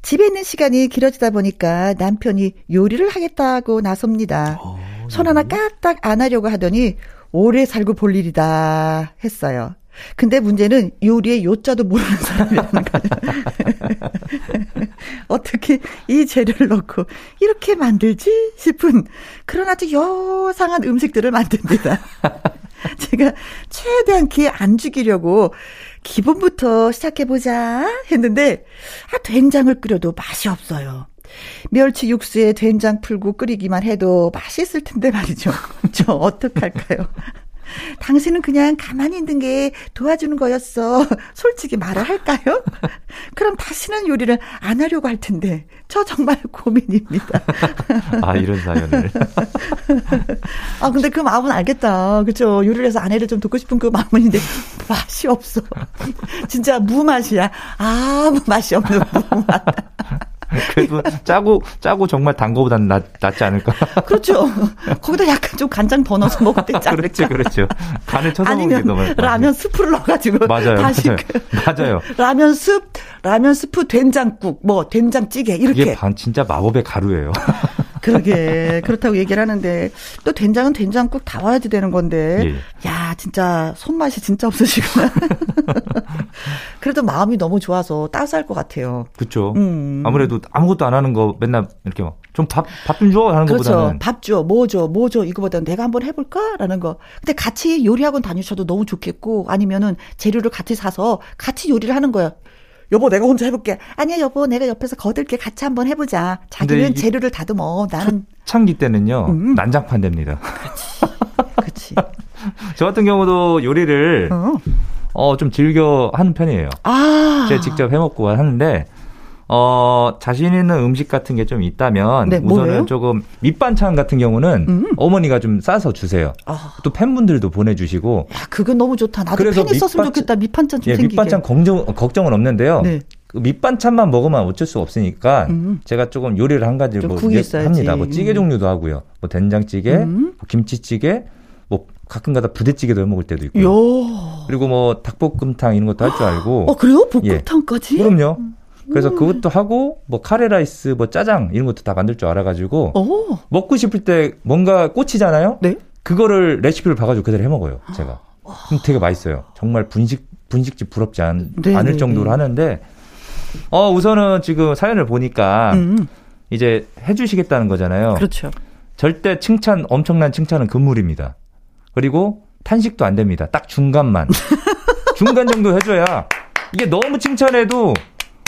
집에 있는 시간이 길어지다 보니까 남편이 요리를 하겠다고 나섭니다. 손 하나 까딱 안 하려고 하더니 오래 살고 볼 일이다 했어요. 근데 문제는 요리의 요자도 모르는 사람이라는 거죠. 어떻게 이 재료를 넣고 이렇게 만들지 싶은 그런 아주 요상한 음식들을 만듭니다. 제가 최대한 기회 안 죽이려고 기본부터 시작해보자 했는데, 아, 된장을 끓여도 맛이 없어요. 멸치 육수에 된장 풀고 끓이기만 해도 맛있을 텐데 말이죠. 저 어떡할까요? 당신은 그냥 가만히 있는 게 도와주는 거였어. 솔직히 말을 할까요? 그럼 다시는 요리를 안 하려고 할 텐데. 저 정말 고민입니다. 아 이런 사연을. 아, 근데 그 마음은 알겠다. 그쵸. 요리를 해서 아내를 좀 돕고 싶은 그 마음은 있는데, 맛이 없어. 진짜 무맛이야. 아무 맛이 없는 무맛. 그래도 짜고 짜고 정말 단 거보단 낫, 낫지 않을까? 그렇죠. 거기다 약간 좀 간장 더 넣어서 먹을 때 짜를까. 그렇죠, 그렇죠. 간을 쳐서 먹는 게 너무 라면 스프를 넣어가지고 맞아요, 다시 맞아요. 그 맞아요. 라면 숲, 라면 스프 된장국, 뭐 된장찌개 이렇게. 이게 반 진짜 마법의 가루예요. 그러게 그렇다고 얘기를 하는데 또 된장은 된장국 다 와야지 되는 건데 예. 야 진짜 손맛이 진짜 없으시구나. 그래도 마음이 너무 좋아서 따스할 것 같아요. 그렇죠. 음. 아무래도 아무것도 안 하는 거 맨날 이렇게 좀밥 밥 좀 줘 하는 그렇죠. 것보다는 밥 줘, 뭐 줘, 뭐 줘, 이거보다 내가 한번 해볼까라는 거. 근데 같이 요리학원 다니셔도 너무 좋겠고, 아니면은 재료를 같이 사서 같이 요리를 하는 거예요. 여보, 내가 혼자 해볼게. 아니야, 여보, 내가 옆에서 거들게 같이 한번 해보자. 자기는 재료를 다듬어. 나는, 초창기 때는요 음. 난장판 됩니다. 그치. 저 같은 경우도 요리를 어. 어 좀 즐겨 하는 편이에요. 아. 제가 직접 해먹고 하는데 어 자신 있는 음식 같은 게 좀 있다면 네, 우선은 뭐예요? 조금 밑반찬 같은 경우는 음. 어머니가 좀 싸서 주세요. 아. 또 팬분들도 보내주시고 야, 그건 너무 좋다. 나도 그래서 팬 있었으면 밑반찬- 좋겠다. 밑반찬 좀 예, 생기게. 밑반찬 걱정, 걱정은 없는데요. 네. 그 밑반찬만 먹으면 어쩔 수 없으니까 음. 제가 조금 요리를 한 가지 좀뭐 예-. 합니다. 뭐 찌개 음. 종류도 하고요. 뭐 된장찌개, 음. 뭐 김치찌개, 뭐 가끔가다 부대찌개도 해 먹을 때도 있고요. 요. 그리고 뭐 닭볶음탕 이런 것도 할 줄 알고. 어, 그래요? 볶음탕까지? 그럼요. 그래서 음. 그것도 하고 뭐 카레라이스, 뭐 짜장 이런 것도 다 만들 줄 알아가지고 어. 먹고 싶을 때 뭔가 꽂히잖아요. 네. 그거를 레시피를 봐가지고 그대로 해 먹어요. 제가. 그럼 되게 맛있어요. 정말 분식 분식집 부럽지 않, 네, 않을 네, 정도로 네. 하는데 어 우선은 지금 사연을 보니까 음. 이제 해주시겠다는 거잖아요. 그렇죠. 절대 칭찬 엄청난 칭찬은 금물입니다. 그리고 탄식도 안 됩니다. 딱 중간만 중간 정도 해줘야 이게 너무 칭찬해도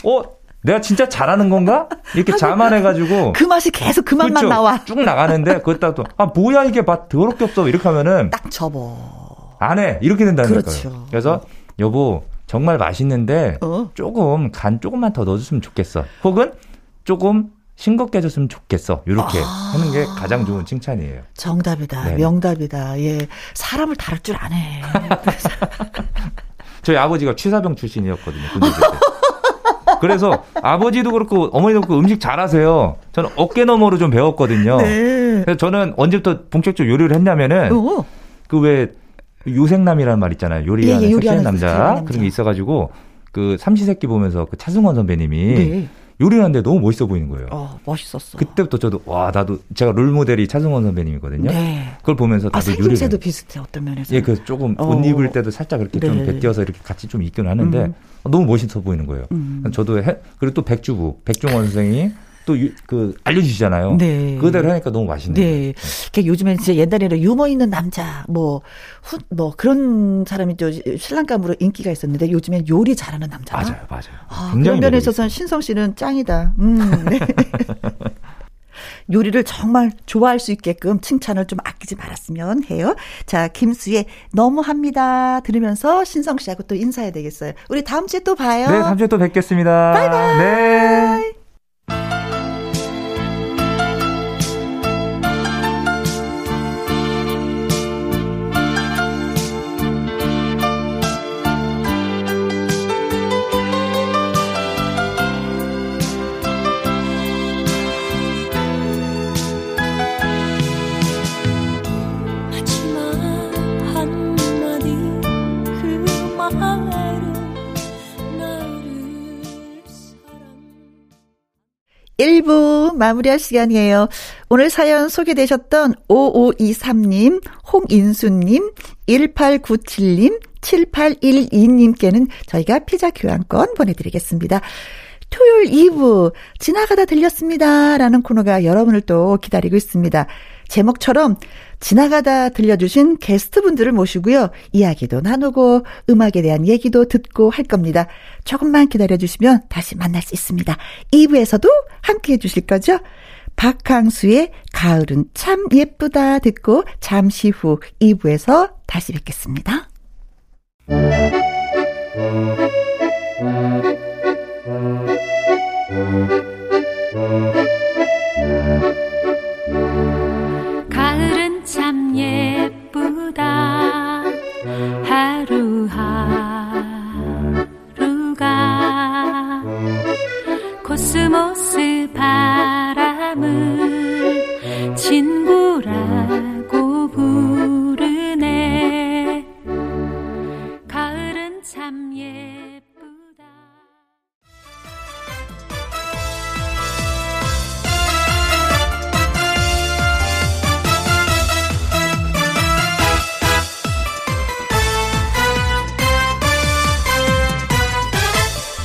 어 내가 진짜 잘하는 건가 이렇게 자만해가지고 그 맛이 계속 그 맛만 그렇죠. 나와. 쭉 나가는데 그것다 또 아 뭐야 이게 맛 더럽게 없어 이렇게 하면은 딱 접어. 안 해 이렇게 된다는 그렇죠. 거예요. 그래서 여보 정말 맛있는데 어. 조금 간 조금만 더 넣어줬으면 좋겠어. 혹은 조금 싱겁게 해줬으면 좋겠어. 이렇게 아. 하는 게 가장 좋은 칭찬이에요. 정답이다. 네네. 명답이다. 예. 사람을 다룰 줄 아네. 저희 아버지가 취사병 출신이었거든요. 군대 때. 그래서 아버지도 그렇고 어머니도 그렇고 음식 잘하세요. 저는 어깨 너머로 좀 배웠거든요. 네. 그래서 저는 언제부터 본격적으로 요리를 했냐면은 어. 그왜 요생남이라는 말 있잖아요. 요리하는 예, 예, 섹시한 남자. 남자. 그런 게 있어가지고 그 삼시세끼 보면서 그 차승원 선배님이 네. 요리하는데 너무 멋있어 보이는 거예요. 어, 멋있었어. 그때부터 저도 와 나도 제가 롤 모델이 차승원 선배님이거든요. 네. 그걸 보면서 아, 나도 요리를 생김새도 비슷해, 어떤 면에서. 예, 그 조금 어. 옷 입을 때도 살짝 이렇게 좀 네. 베껴서 이렇게 같이 좀 입긴 하는데 음. 너무 멋있어 보이는 거예요. 음. 저도 해, 그리고 또 백주부 백종원 선생이 또그 알려주시잖아요. 네. 그대로 하니까 너무 맛있는 네. 그러니까 요즘에는 진짜 옛날에는 유머 있는 남자, 뭐, 후, 뭐, 그런 사람이 또 신랑감으로 인기가 있었는데 요즘엔 요리 잘하는 남자. 맞아요, 맞아요. 아, 그런 면에 있어서는 신성 씨는 짱이다. 음, 네. 요리를 정말 좋아할 수 있게끔 칭찬을 좀 아끼지 말았으면 해요. 자, 김수의 너무합니다. 들으면서 신성 씨하고 또 인사해야 되겠어요. 우리 다음 주에 또 봐요. 네, 다음 주에 또 뵙겠습니다. 바이바이. 네. 마무리할 시간이에요. 오늘 사연 소개되셨던 5523님, 홍인수님, 1897님, 7812님께는 저희가 피자 교환권 보내드리겠습니다. 토요일 2부 지나가다 들렸습니다. 라는 코너가 여러분을 또 기다리고 있습니다. 제목처럼 지나가다 들려주신 게스트분들을 모시고요. 이야기도 나누고 음악에 대한 얘기도 듣고 할 겁니다. 조금만 기다려주시면 다시 만날 수 있습니다. 2부에서도 함께 해주실 거죠? 박항수의 가을은 참 예쁘다 듣고 잠시 후 2부에서 다시 뵙겠습니다. 사람을 친구라고 부르네. 가을은 참 예쁘다.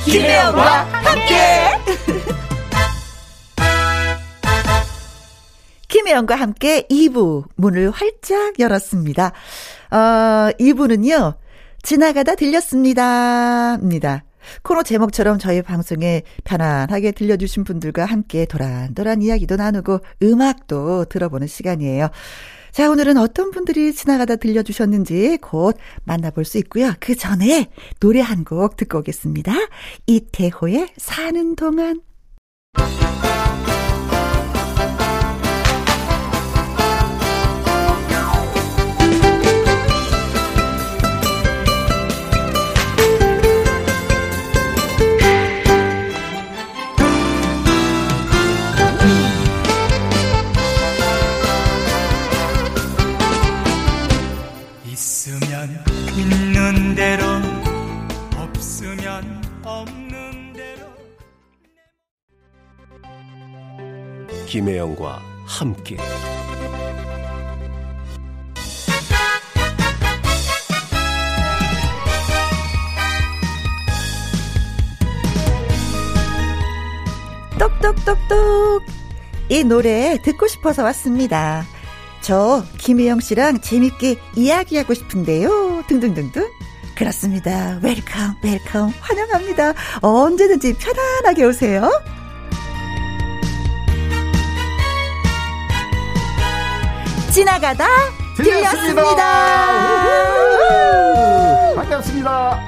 김혜영과 함께. 김혜영과 함께 2부 문을 활짝 열었습니다. 어, 2부는요, 지나가다 들렸습니다. 입니다. 코너 제목처럼 저희 방송에 편안하게 들려주신 분들과 함께 도란도란 이야기도 나누고 음악도 들어보는 시간이에요. 자, 오늘은 어떤 분들이 지나가다 들려주셨는지 곧 만나볼 수 있고요. 그 전에 노래 한 곡 듣고 오겠습니다. 이태호의 사는 동안. 김혜영과 함께 똑똑똑똑. 이 노래 듣고 싶어서 왔습니다. 저 김혜영 씨랑 재밌게 이야기하고 싶은데요. 등등등등. 그렇습니다. Welcome, welcome. 환영합니다. 언제든지 편안하게 오세요. 지나가다 들렸습니다. 반갑습니다.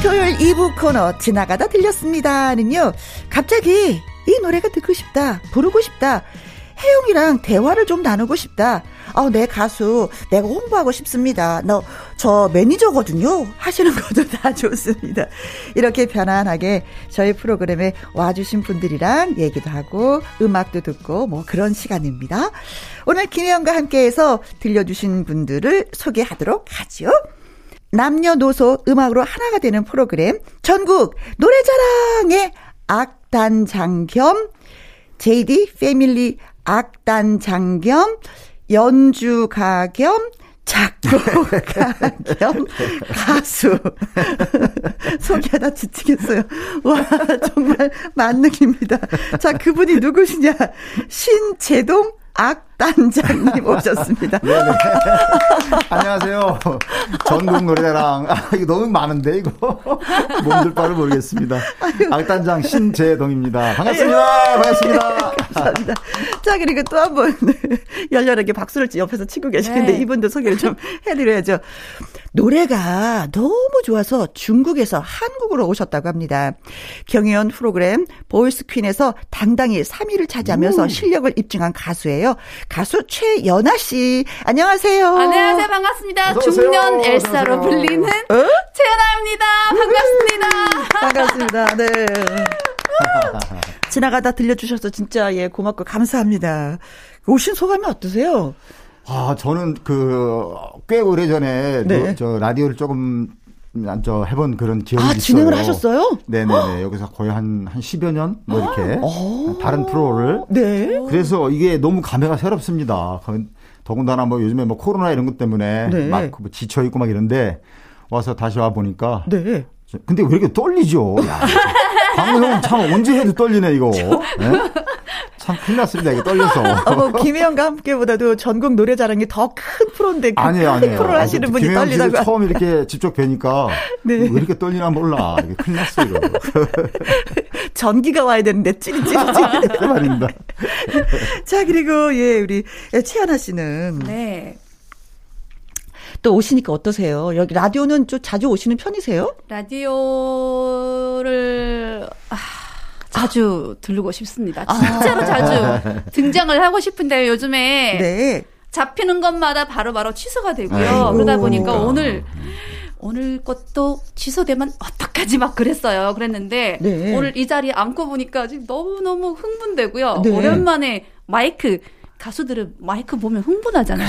토요일 2부 코너 지나가다 들렸습니다는요. 갑자기 이 노래가 듣고 싶다. 부르고 싶다. 혜영이랑 대화를 좀 나누고 싶다. 아, 내 가수 내가 홍보하고 싶습니다. 너 저 매니저거든요. 하시는 것도 다 좋습니다. 이렇게 편안하게 저희 프로그램에 와주신 분들이랑 얘기도 하고 음악도 듣고 뭐 그런 시간입니다. 오늘 김혜영과 함께해서 들려주신 분들을 소개하도록 하죠. 남녀노소 음악으로 하나가 되는 프로그램 전국 노래자랑의 악단장 겸 JD 패밀리 악단장 겸 연주가 겸 작곡가 겸 가수 소개하다 지치겠어요. 와 정말 만능입니다. 자 그분이 누구시냐 신재동 악 단장님 오셨습니다. 네네. 안녕하세요. 전국 노래자랑. 아, 이거 너무 많은데, 이거. 몸둘 바를 모르겠습니다. 악단장 신재동입니다. 반갑습니다. 반갑습니다. 감사합니다. 자, 그리고 또 한 번 열렬하게 박수를 옆에서 치고 계시는데 네. 이분도 소개를 좀 해드려야죠. 노래가 너무 좋아서 중국에서 한국으로 오셨다고 합니다. 경연 프로그램 보이스 퀸에서 당당히 3위를 차지하면서 실력을 입증한 가수예요. 가수 최연아 씨. 안녕하세요. 안녕하세요. 반갑습니다. 중년 엘사로 오세요. 불리는 어? 최연아입니다. 반갑습니다. 반갑습니다. 네. 지나가다 들려주셔서 진짜 예 고맙고 감사합니다. 오신 소감이 어떠세요? 아, 저는 그, 꽤 오래 전에, 네. 저, 라디오를 조금, 저, 해본 그런 기억이 아 있어요. 진행을 하셨어요? 네네네. 여기서 거의 한, 한 10여 년? 뭐 이렇게. 어. 다른 프로를. 네. 그래서 이게 너무 감회가 새롭습니다. 거- 더군다나 뭐 요즘에 뭐 코로나 이런 것 때문에 네. 막뭐 지쳐 있고 막 이런데 와서 다시 와 보니까 네. 저- 근데 왜 이렇게 떨리죠? 야, 방송 참 언제 해도 떨리네 이거. 예? 참 큰일 났습니다 이거 떨려서. 어, 뭐 김혜영과 함께보다도 전국 노래자랑이 더 큰 프로인데 그 아니에요, 큰 아니에요. 프로를 하시는 분이 떨리다고. 처음 이렇게 직접 뵈니까 네. 왜 이렇게 떨리나 몰라. 이게 큰일 났어 이거. 전기가 와야 되는데 찌릿찌릿. 그 말입니다. 자 그리고 예 우리 최하나 씨는 네. 또 오시니까 어떠세요? 여기 라디오는 좀 자주 오시는 편이세요? 라디오를 아, 자주 들르고 싶습니다. 진짜로 자주 등장을 하고 싶은데 요즘에 네. 잡히는 것마다 바로 바로 취소가 되고요. 아이고. 그러다 보니까 그러니까. 오늘 오늘 것도 취소되면 어떡하지 막 그랬어요. 그랬는데 네. 오늘 이 자리에 앉고 보니까 지금 너무너무 흥분되고요. 네. 오랜만에 마이크 가수들은 마이크 보면 흥분하잖아요.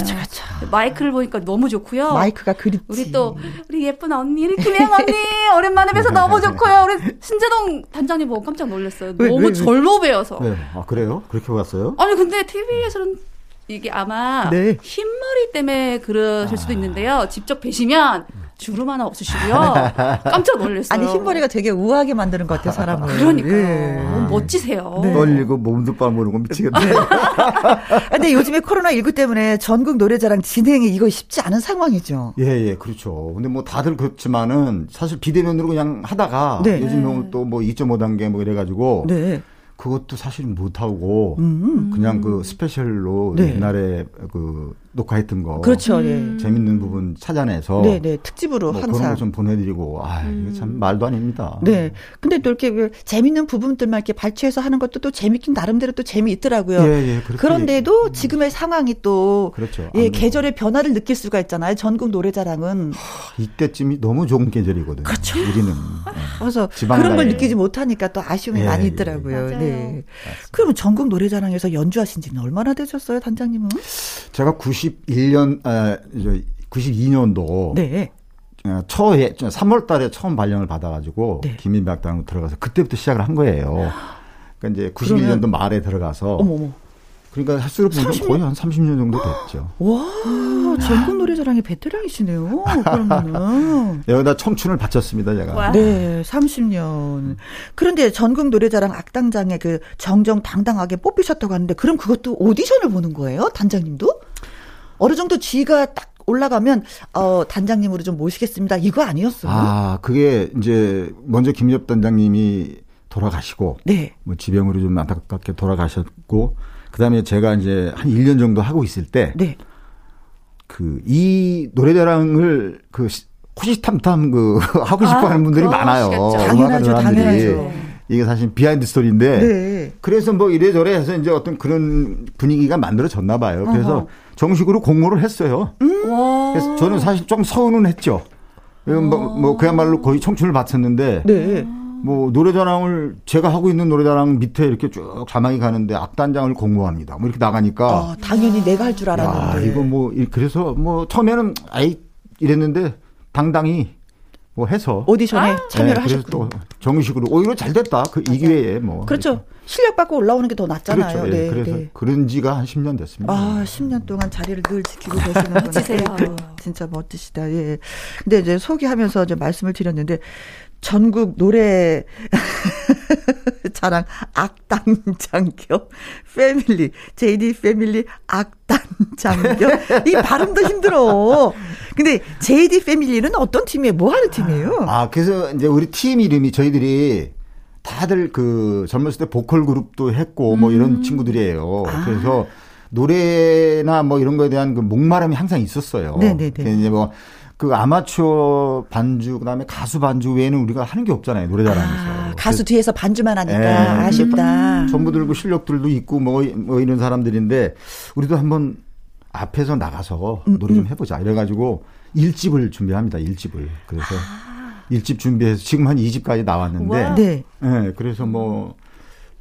마이크를 보니까 너무 좋고요. 마이크가 그립지. 우리 또 우리 예쁜 언니 우리 김혜영 언니 오랜만에 뵈서 너무 좋고요. 우리 신재동 단장님 보고 깜짝 놀랐어요. 왜, 너무 왜, 왜? 젊어 보여서. 네. 아 그래요? 그렇게 봤어요? 아니 근데 TV에서는 이게 아마 네. 흰머리 때문에 그러실 수도 있는데요. 직접 뵈시면 주름 하나 없으시고요. 깜짝 놀랐어요. 아니 흰머리가 되게 우아하게 만드는 것 같아요 사람을. 그러니까요. 예. 멋지세요. 네. 떨리고 몸도 빠모르고 미치겠네. 아, 근데 요즘에 코로나 19 때문에 전국 노래자랑 진행이 이거 쉽지 않은 상황이죠. 예, 예, 그렇죠. 근데 뭐 다들 그렇지만은 사실 비대면으로 그냥 하다가 네. 요즘 또뭐 2.5 단계 뭐 이래가지고 네. 그것도 사실은 못 하고 음. 그냥 그 스페셜로 네. 옛날에 그 녹화했던 거 그렇죠. 예. 재밌는 부분 찾아내서 네, 네. 특집으로 뭐 그런 항상. 거좀 보내드리고 아 이게 참 말도 아닙니다. 네. 근데 또 이렇게 그 재밌는 부분들만 이렇게 발췌해서 하는 것도 또 재밌긴 나름대로 또 재미있더라고요. 예, 예, 그런데도 지금의 상황이 또 그렇죠. 예. 계절의 변화를 느낄 수가 있잖아요. 전국 노래자랑은. 이때쯤이 너무 좋은 계절이거든요. 그렇죠. 우리는 그래서 지방 그런 걸. 느끼지 못하니까 또 아쉬움이 예, 많이 예, 있더라고요. 맞아요. 네. 그러면 전국 노래자랑에서 연주하신 지는 얼마나 되셨어요, 단장님은? 제가 91년 아, 92년도 네. 어, 처해 3월 달에 처음 발령을 받아 가지고 네. 김인박당으로 들어가서 그때부터 시작을 한 거예요. 그러니까 이제 91년도 말에 들어가서 어머머. 그러니까 횟수로 보면 30년? 거의 한 30년 정도 됐죠. 와, 전국 노래자랑의 베테랑이시네요. 그러면은. 여기다 청춘을 바쳤습니다, 제가. 와. 네, 30년. 그런데 전국 노래자랑 악당장에 그 정정당당하게 뽑히셨다고 하는데, 그럼 그것도 오디션을 보는 거예요? 단장님도? 어느 정도 쥐가 딱 올라가면, 어, 단장님으로 좀 모시겠습니다. 이거 아니었어요? 아, 그게 이제 먼저 김엽 단장님이 돌아가시고 네. 뭐 지병으로 좀 안타깝게 돌아가셨고 그다음에 제가 이제 한 1년 정도 하고 있을 때 네. 그이 노래자랑을 그 시- 호시탐탐 그 하고 싶어 아, 하는 분들이 많아요. 당연하죠, 사람들이. 당연하죠. 이게 사실 behind story인데 네. 그래서 뭐 이래저래 해서 이제 어떤 그런 분위기가 만들어졌나 봐요. 그래서 어허. 정식으로 공모를 했어요. 와. 그래서 저는 사실 좀 서운은 했죠. 뭐, 뭐 그야말로 거의 청춘을 바쳤는데 네. 뭐 노래자랑을 제가 하고 있는 노래자랑 밑에 이렇게 쭉 자막이 가는데 악단장을 공모합니다. 뭐 이렇게 나가니까 어, 당연히 내가 할줄 야, 알았는데. 이거 뭐 이- 그래서 뭐 처음에는 아이 이랬는데 당당히 뭐 해서 오디션에 참여를 네, 그래서 하셨고. 또 정식으로 오히려 잘 됐다. 그 이 기회에 뭐 그렇죠. 실력 받고 올라오는 게 더. 낫잖아요. 그렇죠. 예, 네. 그래서 네. 그런 지가 한 10년 됐습니다. 아, 10년 동안 자리를 늘 지키고 계시는구나. 멋지세요. 그, 진짜 멋지시다. 예. 근데 이제 소개하면서 이제 말씀을 드렸는데 전국 노래 자랑 악당 장교 패밀리 JD 패밀리 악당 장교 이 발음도 힘들어. 근데 JD 패밀리는 어떤 팀이에요? 뭐 하는 팀이에요? 아, 그래서 이제 우리 팀 이름이 저희들이 다들 그 젊었을 때 보컬 그룹도 했고 뭐 음. 이런 친구들이에요. 아. 그래서 노래나 뭐 이런 거에 대한 그 목마름이 항상 있었어요. 네네네. 그래서 이제 뭐 그 아마추어 반주 그다음에 가수 반주 외에는 우리가 하는 게 없잖아요 노래자랑에서. 아, 가수 뒤에서 반주만 하니까 예, 아쉽다. 전부 들고 실력들도 있고 뭐, 뭐 이런 사람들인데 우리도 한번 앞에서 나가서 음, 노래 좀 해보자 이래가지고 일집을 준비합니다 일집을 그래서 일집 준비해서 지금 한 2집까지 나왔는데. 네. 예, 그래서 뭐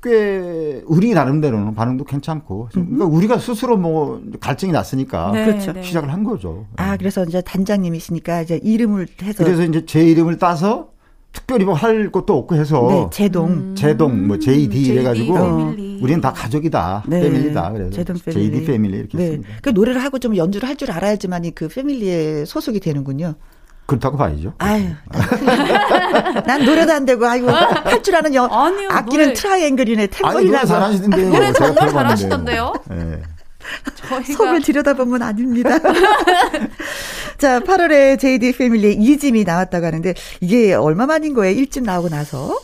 꽤 우리 나름대로는 반응도 괜찮고 그러니까 우리가 스스로 뭐 갈증이 났으니까 네, 그렇죠. 네. 시작을 한 거죠. 아, 그래서 이제 단장님이시니까 이제 이름을 해서 그래서 이제 제 이름을 따서 특별히 뭐 할 것도 없고 해서 네, 제동. 제동 뭐 JD JD 이래가지고 패밀리. 우리는 다 가족이다 네. 패밀리다 그래서 제동 패밀리. JD 패밀리 이렇게 네. 했습니다. 그 노래를 하고 좀 연주를 할 줄 알아야지만 이 그 패밀리에 소속이 되는군요. 그렇다고 봐야죠. 아유, 난 노래도 안 되고, 아이고, 할 줄 아는 여, 아니요, 악기는 뭘. 트라이앵글이네, 아니 노래 템벌이라고. 잘하시던데요. 노래 제가 정말 들어봤는데. 잘하시던데요? 예. 저희가 속을 들여다보면 아닙니다. 자, 8월에 JD 패밀리의 2집이 나왔다고 하는데, 이게 얼마 만인 거예요? 1집 나오고 나서?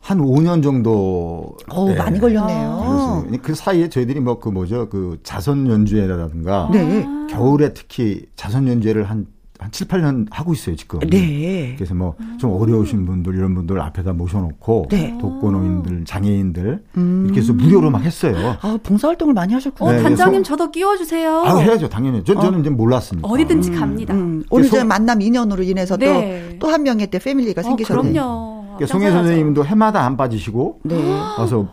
한 5년 정도. 어우, 예. 많이 걸렸네요. 그래서 그 사이에 저희들이 뭐 그 뭐죠 그 자선 연주회라든가 네. 겨울에 특히 자선 연주회를 한, 한 7, 8년 하고 있어요 지금. 네. 그래서 뭐 좀 어려우신 분들 이런 분들 앞에다 모셔놓고 네. 음. 독거노인들 장애인들 이렇게 해서 무료로 막 했어요. 아, 봉사활동을 많이 어, 하셨구나. 네, 단장님 그래서- 저도 끼워주세요. 아 해야죠 당연히. 전, 저는 이제 몰랐으니까. 어디든지 갑니다. 음, 오늘 송- 저 만남 인연으로 인해서 네. 또, 또 한 명의 때 패밀리가 어, 생기셨네요. 그럼요. 그러니까 송혜 선생님도 해마다 안 빠지시고 네. 와서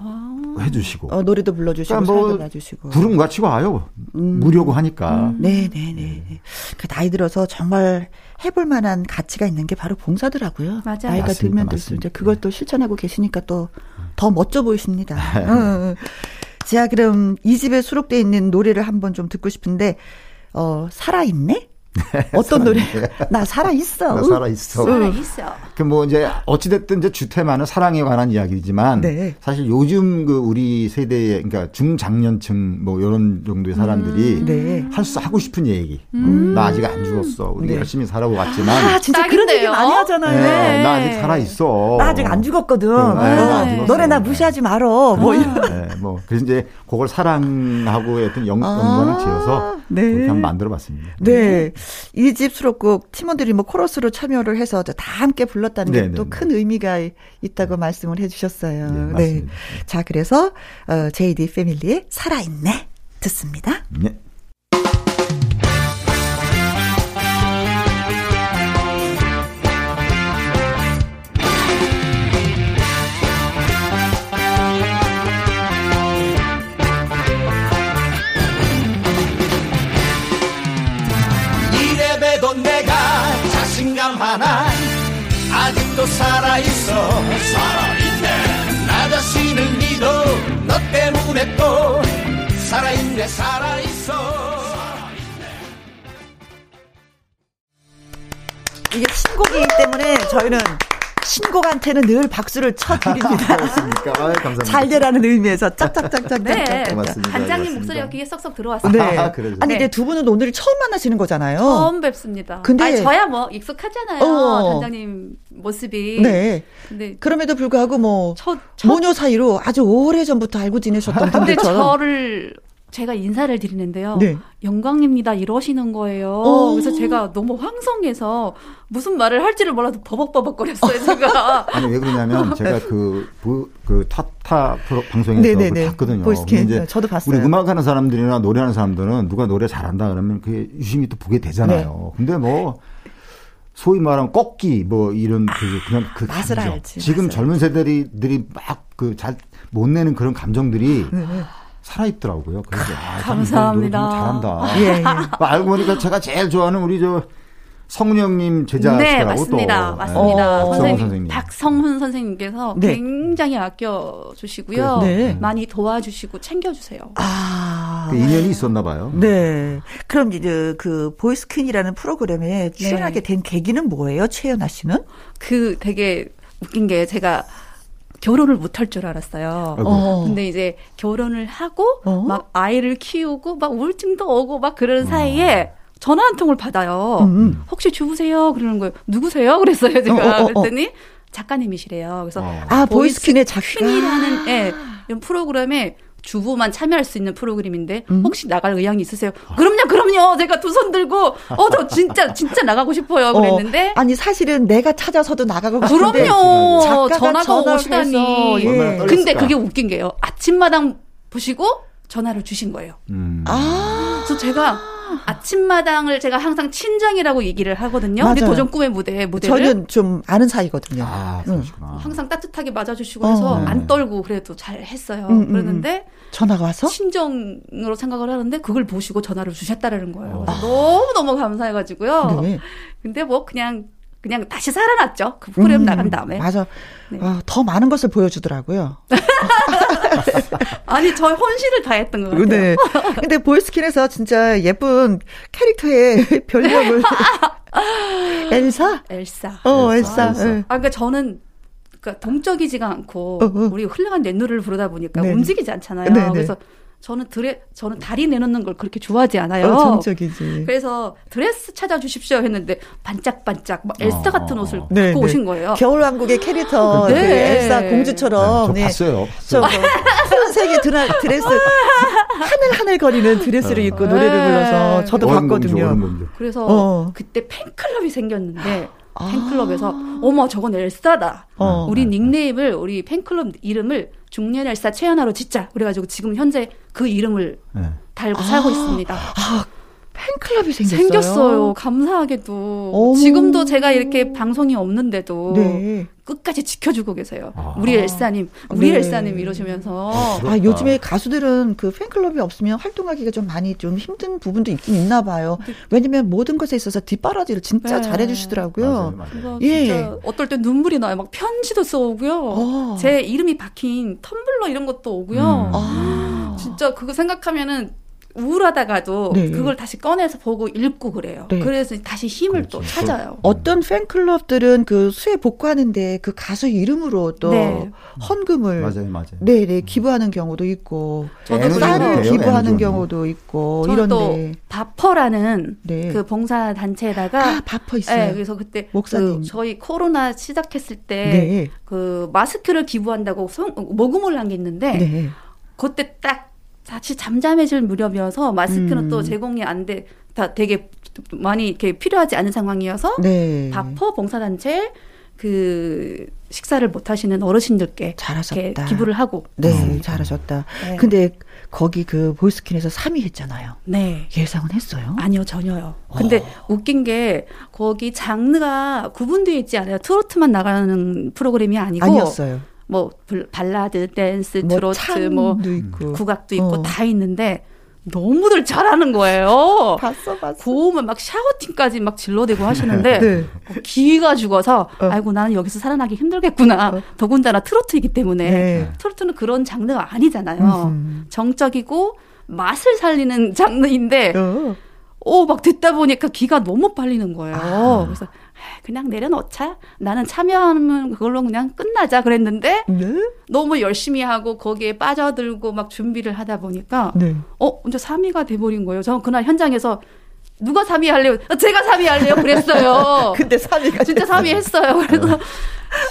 해주시고 어, 노래도 불러주시고, 그러니까 뭐 살도 봐주시고. 부름 같이 와요. 무료고 하니까. 네네 네. 그 나이 들어서 정말 해볼 만한 가치가 있는 게 바로 봉사더라고요. 맞아요. 나이가 맞습니다, 들면 들수록. 이제 그걸 또 실천하고 계시니까 또 더 멋져 보이십니다. 어. 자, 그럼 이 집에 수록되어 있는 노래를 한번 좀 듣고 싶은데, 어, 살아있네? 어떤 노래? 나 살아 있어. 나 살아 있어. 살아 있어. 그 뭐 이제 어찌 됐든 이제 주테마는 사랑에 관한 이야기지만 네. 사실 요즘 그 우리 세대의 그러니까 중장년층 뭐 이런 정도의 사람들이 네. 할수 하고 싶은 얘기. 어, 나 아직 안 죽었어. 우리 네. 열심히 살아고 갔지만 아, 진짜 그런 얘기 딱인데요? 많이 하잖아요. 네, 나 아직 살아 있어. 나 아직 안 죽었거든. 네. 너네 나 무시하지 말어. 뭐 이런. 네, 뭐 그래서 이제 그걸 사랑하고의 어떤 연, 연관을 지어서 네. 그렇게 한번 만들어봤습니다. 네. 이 집 수록곡 팀원들이 뭐 코러스로 참여를 해서 다 함께 불렀다는 네, 게 네, 또 네. 큰 의미가 있다고 말씀을 해주셨어요. 네, 맞습니다. 자, 그래서 어, JD 패밀리의 살아있네 듣습니다. 네. 살아있어. 살아있네. 나 자신을 믿어. 너 때문에 또 살아있네 살아있어. 이게 신곡이기 때문에 저희는 신곡한테는 늘 박수를 쳐드립니다. 그렇습니까? 아유, 감사합니다. 잘 되라는 의미에서 짝짝짝짝. 네. 고맙습니다. 반장님. 목소리가 귀에 쏙쏙 들어왔어요. 네. 아. 아니, 네. 근데 두 분은 오늘 처음 만나시는 거잖아요. 처음 뵙습니다. 근데- 아니, 저야 뭐 익숙하잖아요. 어. 단장님 모습이. 네. 근데 그럼에도 불구하고 뭐 첫, 첫 모녀 사이로 아주 오래 전부터 알고 지내셨던 근데 분들처럼. 저를 제가 인사를 드리는데요. 네. 영광입니다 이러시는 거예요. 어. 그래서 제가 너무 황송해서 무슨 말을 할지를 몰라도 버벅버벅거렸어요, 제가. 아니 왜 그러냐면 제가 그, 그, 그 타타 프로 방송에서 네네네. 그걸 봤거든요. 보이스캔. 근데 이제 저도 봤어요. 우리 음악하는 사람들이나 노래하는 사람들은 누가 노래 잘한다 그러면 그게 유심히 또 보게 되잖아요. 네. 근데 뭐 소위 말하면 꺾기 뭐 이런 그 그냥 그 아, 맛을 감정. 알지, 지금 젊은 세대들이 막 그 잘 못 내는 그런 감정들이 네. 살아있더라고요. 그래서 아, 참 감사합니다. 잘한다. 예, 예. 뭐 알고 보니까 제가 제일 좋아하는 우리 저 성훈 형님 제자시라고 네, 또. 맞습니다. 네. 맞습니다. 어. 선생님, 박성훈 선생님. 박성훈 선생님께서 네. 굉장히 아껴 주시고요. 네. 많이 도와주시고 챙겨주세요. 아. 그 인연이 있었나 봐요. 네. 그럼 이제 그 보이스퀸이라는 프로그램에 출연하게 네. 된 계기는 뭐예요, 최연아 씨는? 그 되게 웃긴 게 제가 결혼을 못할 줄 알았어요. 아이고. 어. 근데 이제 결혼을 하고 어? 막 아이를 키우고 막 우울증도 오고 막 그런 사이에 전화 한 통을 받아요. 음. 혹시 주부세요? 그러는 거예요. 누구세요? 그랬어요. 제가 어, 어, 어, 어. 그랬더니 작가님이시래요. 그래서 어. 아, 보이스퀸의 작가. 퀸이라는 예, 이런 프로그램에 주부만 참여할 수 있는 프로그램인데 음. 혹시 나갈 의향이 있으세요? 그럼요, 그럼요. 제가 두 손 들고 어 저 진짜 진짜 나가고 싶어요. 그랬는데 어, 아니 사실은 내가 찾아서도 나가고 싶은데 그럼요. 전화가 오시다니. 예. 떨렸을까? 근데 그게 웃긴 게요. 아침마당 보시고 전화를 주신 거예요. 음. 아, 그래서 제가 아침마당을 제가 항상 친정이라고 얘기를 하거든요. 맞아요. 도전 꿈의 무대 무대를 저는 좀 아는 사이거든요. 아, 응. 그러시구나. 항상 따뜻하게 맞아주시고 어. 해서 네. 안 떨고 그래도 잘 했어요. 음, 음, 그러는데 전화가 와서 친정으로 생각을 하는데 그걸 보시고 전화를 주셨다라는 거예요. 그래서 너무 너무 감사해가지고요. 네. 근데 뭐 그냥 그냥 다시 살아났죠. 그 프로그램 음, 나간 다음에. 맞아. 네. 아, 더 많은 것을 보여주더라고요. 아니 저 혼신을 다했던 것 같아요. 네. 근데 보이스킨에서 진짜 예쁜 캐릭터의 별명을 엘사? 엘사. 어, 엘사, 엘사. 엘사. 예. 아, 그러니까 저는 그러니까 동적이지가 않고 어, 어. 우리 흘러간 내 노래를 부르다 보니까 네. 움직이지 않잖아요. 네, 네. 그래서 저는 드레 저는 다리 내놓는 걸 그렇게 좋아하지 않아요. 어, 정적이지. 그래서 드레스 찾아주십시오 했는데 반짝반짝 막 엘사 어, 같은 어, 옷을 어. 입고 네, 네. 오신 거예요. 겨울왕국의 캐릭터 그 네. 엘사 공주처럼 저 네. 봤어요. 저 봤어요. 드라, 드레스 하늘하늘 거리는 드레스를 입고 노래를 네. 불러서 저도 봤거든요. 그래서 어. 그때 팬클럽이 생겼는데 아. 팬클럽에서 어머 저건 엘사다. 어. 우리 닉네임을 우리 팬클럽 이름을 중년 엘사 최연아로 짓자. 그래가지고 지금 현재 그 이름을 네. 달고 살고 있습니다. 아, 팬클럽이 생겼어요. 생겼어요. 감사하게도 어머. 지금도 제가 이렇게 방송이 없는데도 네. 끝까지 지켜주고 계세요. 아. 우리 엘사님, 우리 네. 엘사님 이러시면서 아, 부럽다. 요즘에 가수들은 그 팬클럽이 없으면 활동하기가 좀 많이 좀 힘든 부분도 있긴 있나 봐요. 왜냐면 모든 것에 있어서 뒷바라지를 진짜 네. 잘해주시더라고요. 맞아요, 맞아요. 예. 진짜 어떨 때 눈물이 나요. 막 편지도 써오고요. 어. 제 이름이 박힌 텀블러 이런 것도 오고요. 음. 아. 진짜 그거 생각하면은 우울하다가도 네. 그걸 다시 꺼내서 보고 읽고 그래요. 네. 그래서 다시 힘을 또 찾아요. 어떤 팬클럽들은 그 수해 복구하는데 그 가수 이름으로 또 네. 헌금을 맞아요, 맞아요. 네 네 기부하는 경우도 있고 저도 쌀을 기부하는 에너지 경우도 있고 저는 또 이런데 바퍼라는 네. 그 봉사 단체에다가 아 바퍼 있어요. 네, 그래서 그때 목사님. 그 저희 코로나 시작했을 때 네. 그 마스크를 기부한다고 성- 모금을 한 게 있는데 네. 그때 딱 같이 잠잠해질 무렵이어서 마스크는 음. 또 제공이 안 돼, 다 되게 많이 이렇게 필요하지 않은 상황이어서 네. 바퍼 봉사단체 그 식사를 못 하시는 어르신들께 잘하셨다. 기부를 하고 네, 잘하셨다. 네. 근데 거기 그 보이스퀸에서 3위 했잖아요. 네. 예상은 했어요? 아니요, 전혀요. 근데 웃긴 게 거기 장르가 구분되어 있지 않아요. 트로트만 나가는 프로그램이 아니고 아니었어요. 뭐 불- 발라드, 댄스, 뭐 트로트, 뭐 있고. 국악도 있고 어. 다 있는데 너무들 잘하는 거예요. 봤어, 봤어. 고음을 막 shouting까지 막 질러대고 하시는데 네. 어, 기가 죽어서 어. 아이고 나는 여기서 살아나기 힘들겠구나. 더군다나 트로트이기 때문에 네. 트로트는 그런 장르가 아니잖아요. 음. 정적이고 맛을 살리는 장르인데 어. 오, 막 듣다 보니까 기가 너무 빨리는 거예요. 아. 그래서 아, 그냥 내려놓자. 나는 참여하면 그걸로 그냥 끝나자 그랬는데 네? 너무 열심히 하고 거기에 빠져들고 막 준비를 하다 보니까 네. 어, 이제 3위가 돼버린 거예요. 저는 그날 현장에서 누가 3위 할래요? 아, 제가 3위 할래요? 그랬어요. 근데 3위가 진짜 3위 했어요. 그래서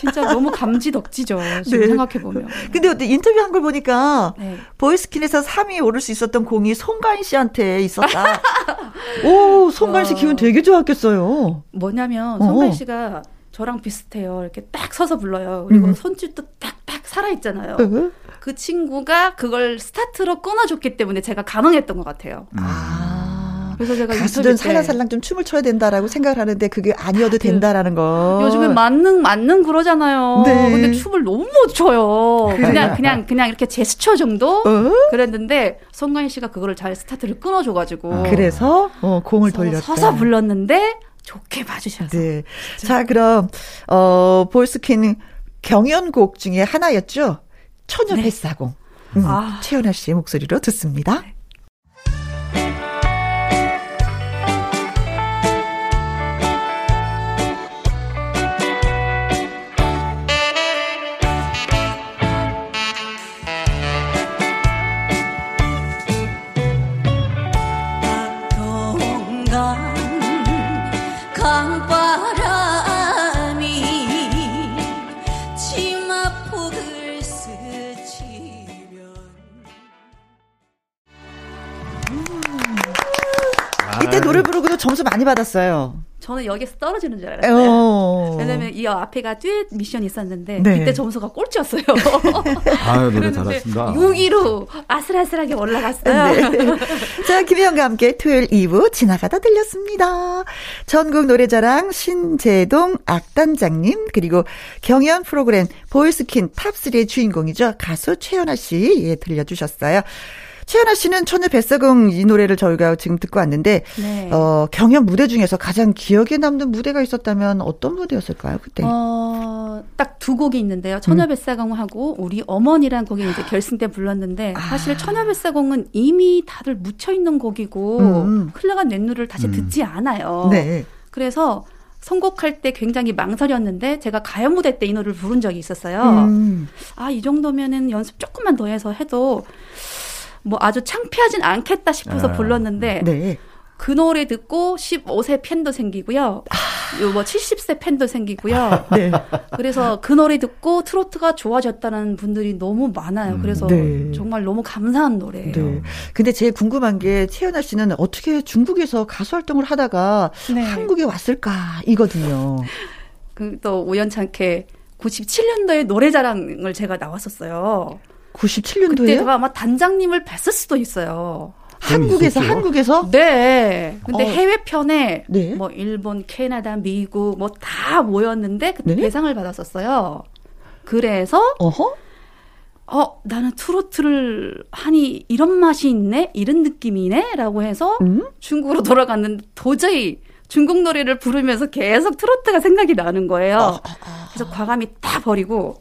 진짜 너무 감지덕지죠. 지금 네. 생각해 보면. 근데 어때 인터뷰한 걸 보니까 네. 보이스킨에서 3위에 오를 수 있었던 공이 송가인 씨한테 있었다. 오, 송가인 씨 와. 기분 되게 좋았겠어요. 뭐냐면 어. 성가인 씨가 저랑 비슷해요. 이렇게 딱 서서 불러요. 그리고 음. 손짓도 딱딱 살아있잖아요. 어? 그 친구가 그걸 스타트로 끊어줬기 때문에 제가 가능했던 것 같아요. 아. 그래서 제가 가수든 살랑살랑 좀 춤을 춰야 된다라고 생각을 하는데 그게 아니어도 그 된다라는 거. 요즘에 만능 만능 그러잖아요. 네. 근데 춤을 너무 못 춰요. 그냥 그냥 그냥 이렇게 제스처 정도 어? 그랬는데 송가인 씨가 그거를 잘 스타트를 끊어줘 가지고 그래서 어, 공을 서- 돌렸다. 서서 불렀는데 좋게 봐주셔서 네. 자, 그럼 어 보이스킨 경연곡 중에 하나였죠. 처녀 네. 뱃사공. 음, 아. 최연아 씨의 목소리로 듣습니다. 동 점수 많이 받았어요. 저는 여기서 떨어지는 줄 알았어요. 어. 왜냐면 이 앞에가 듀엣 미션이 있었는데 네. 이때 점수가 꼴찌였어요. 아유, 노래 잘하신다. 6위로 아슬아슬하게 올라갔어요. 네. 자, 김혜영과 함께 토요일 2부 지나가다 들렸습니다. 전국 노래자랑 신재동 악단장님, 그리고 경연 프로그램 보이스퀸 top3의 주인공이죠. 가수 최연아 씨, 예, 들려주셨어요. 최연아 씨는 처녀 뱃사공 이 노래를 저희가 지금 듣고 왔는데, 네. 어, 경연 무대 중에서 가장 기억에 남는 무대가 있었다면 어떤 무대였을까요, 그때? 어, 딱 두 곡이 있는데요. 처녀뱃사공하고 우리 어머니란 곡이 이제 결승 때 불렀는데 아. 사실 처녀뱃사공은 이미 다들 묻혀 있는 곡이고 음. 흘러간 냇물을 다시 듣지 않아요. 네. 그래서 선곡할 때 굉장히 망설였는데 제가 가요 무대 때 이 노래를 부른 적이 있었어요. 음. 아, 이 정도면은 연습 조금만 더 해서 해도 뭐 아주 창피하진 않겠다 싶어서 아, 불렀는데 네. 그 노래 듣고 15세 팬도 생기고요. 요뭐 70세 팬도 생기고요. 네. 그래서 그 노래 듣고 트로트가 좋아졌다는 분들이 너무 많아요. 그래서 네. 정말 너무 감사한 노래예요. 네. 근데 제일 궁금한 게 최연아 씨는 어떻게 중국에서 가수 활동을 하다가 네. 한국에 왔을까 이거든요. 그 또 우연찮게 97년도에 노래자랑을 제가 나왔었어요. 97년도에 그때가 아마 단장님을 뵀을 수도 있어요. 한국에서? 한국에서 네. 근데 어. 해외 편에 네. 뭐 일본, 캐나다, 미국 뭐 다 모였는데 그때 네. 대상을 받았었어요. 그래서 어허 어 나는 트로트를 하니 이런 맛이 있네, 이런 느낌이네라고 해서 음? 중국으로 돌아갔는데 도저히 중국 노래를 부르면서 계속 트로트가 생각이 나는 거예요. 아, 그래서 과감히 다 버리고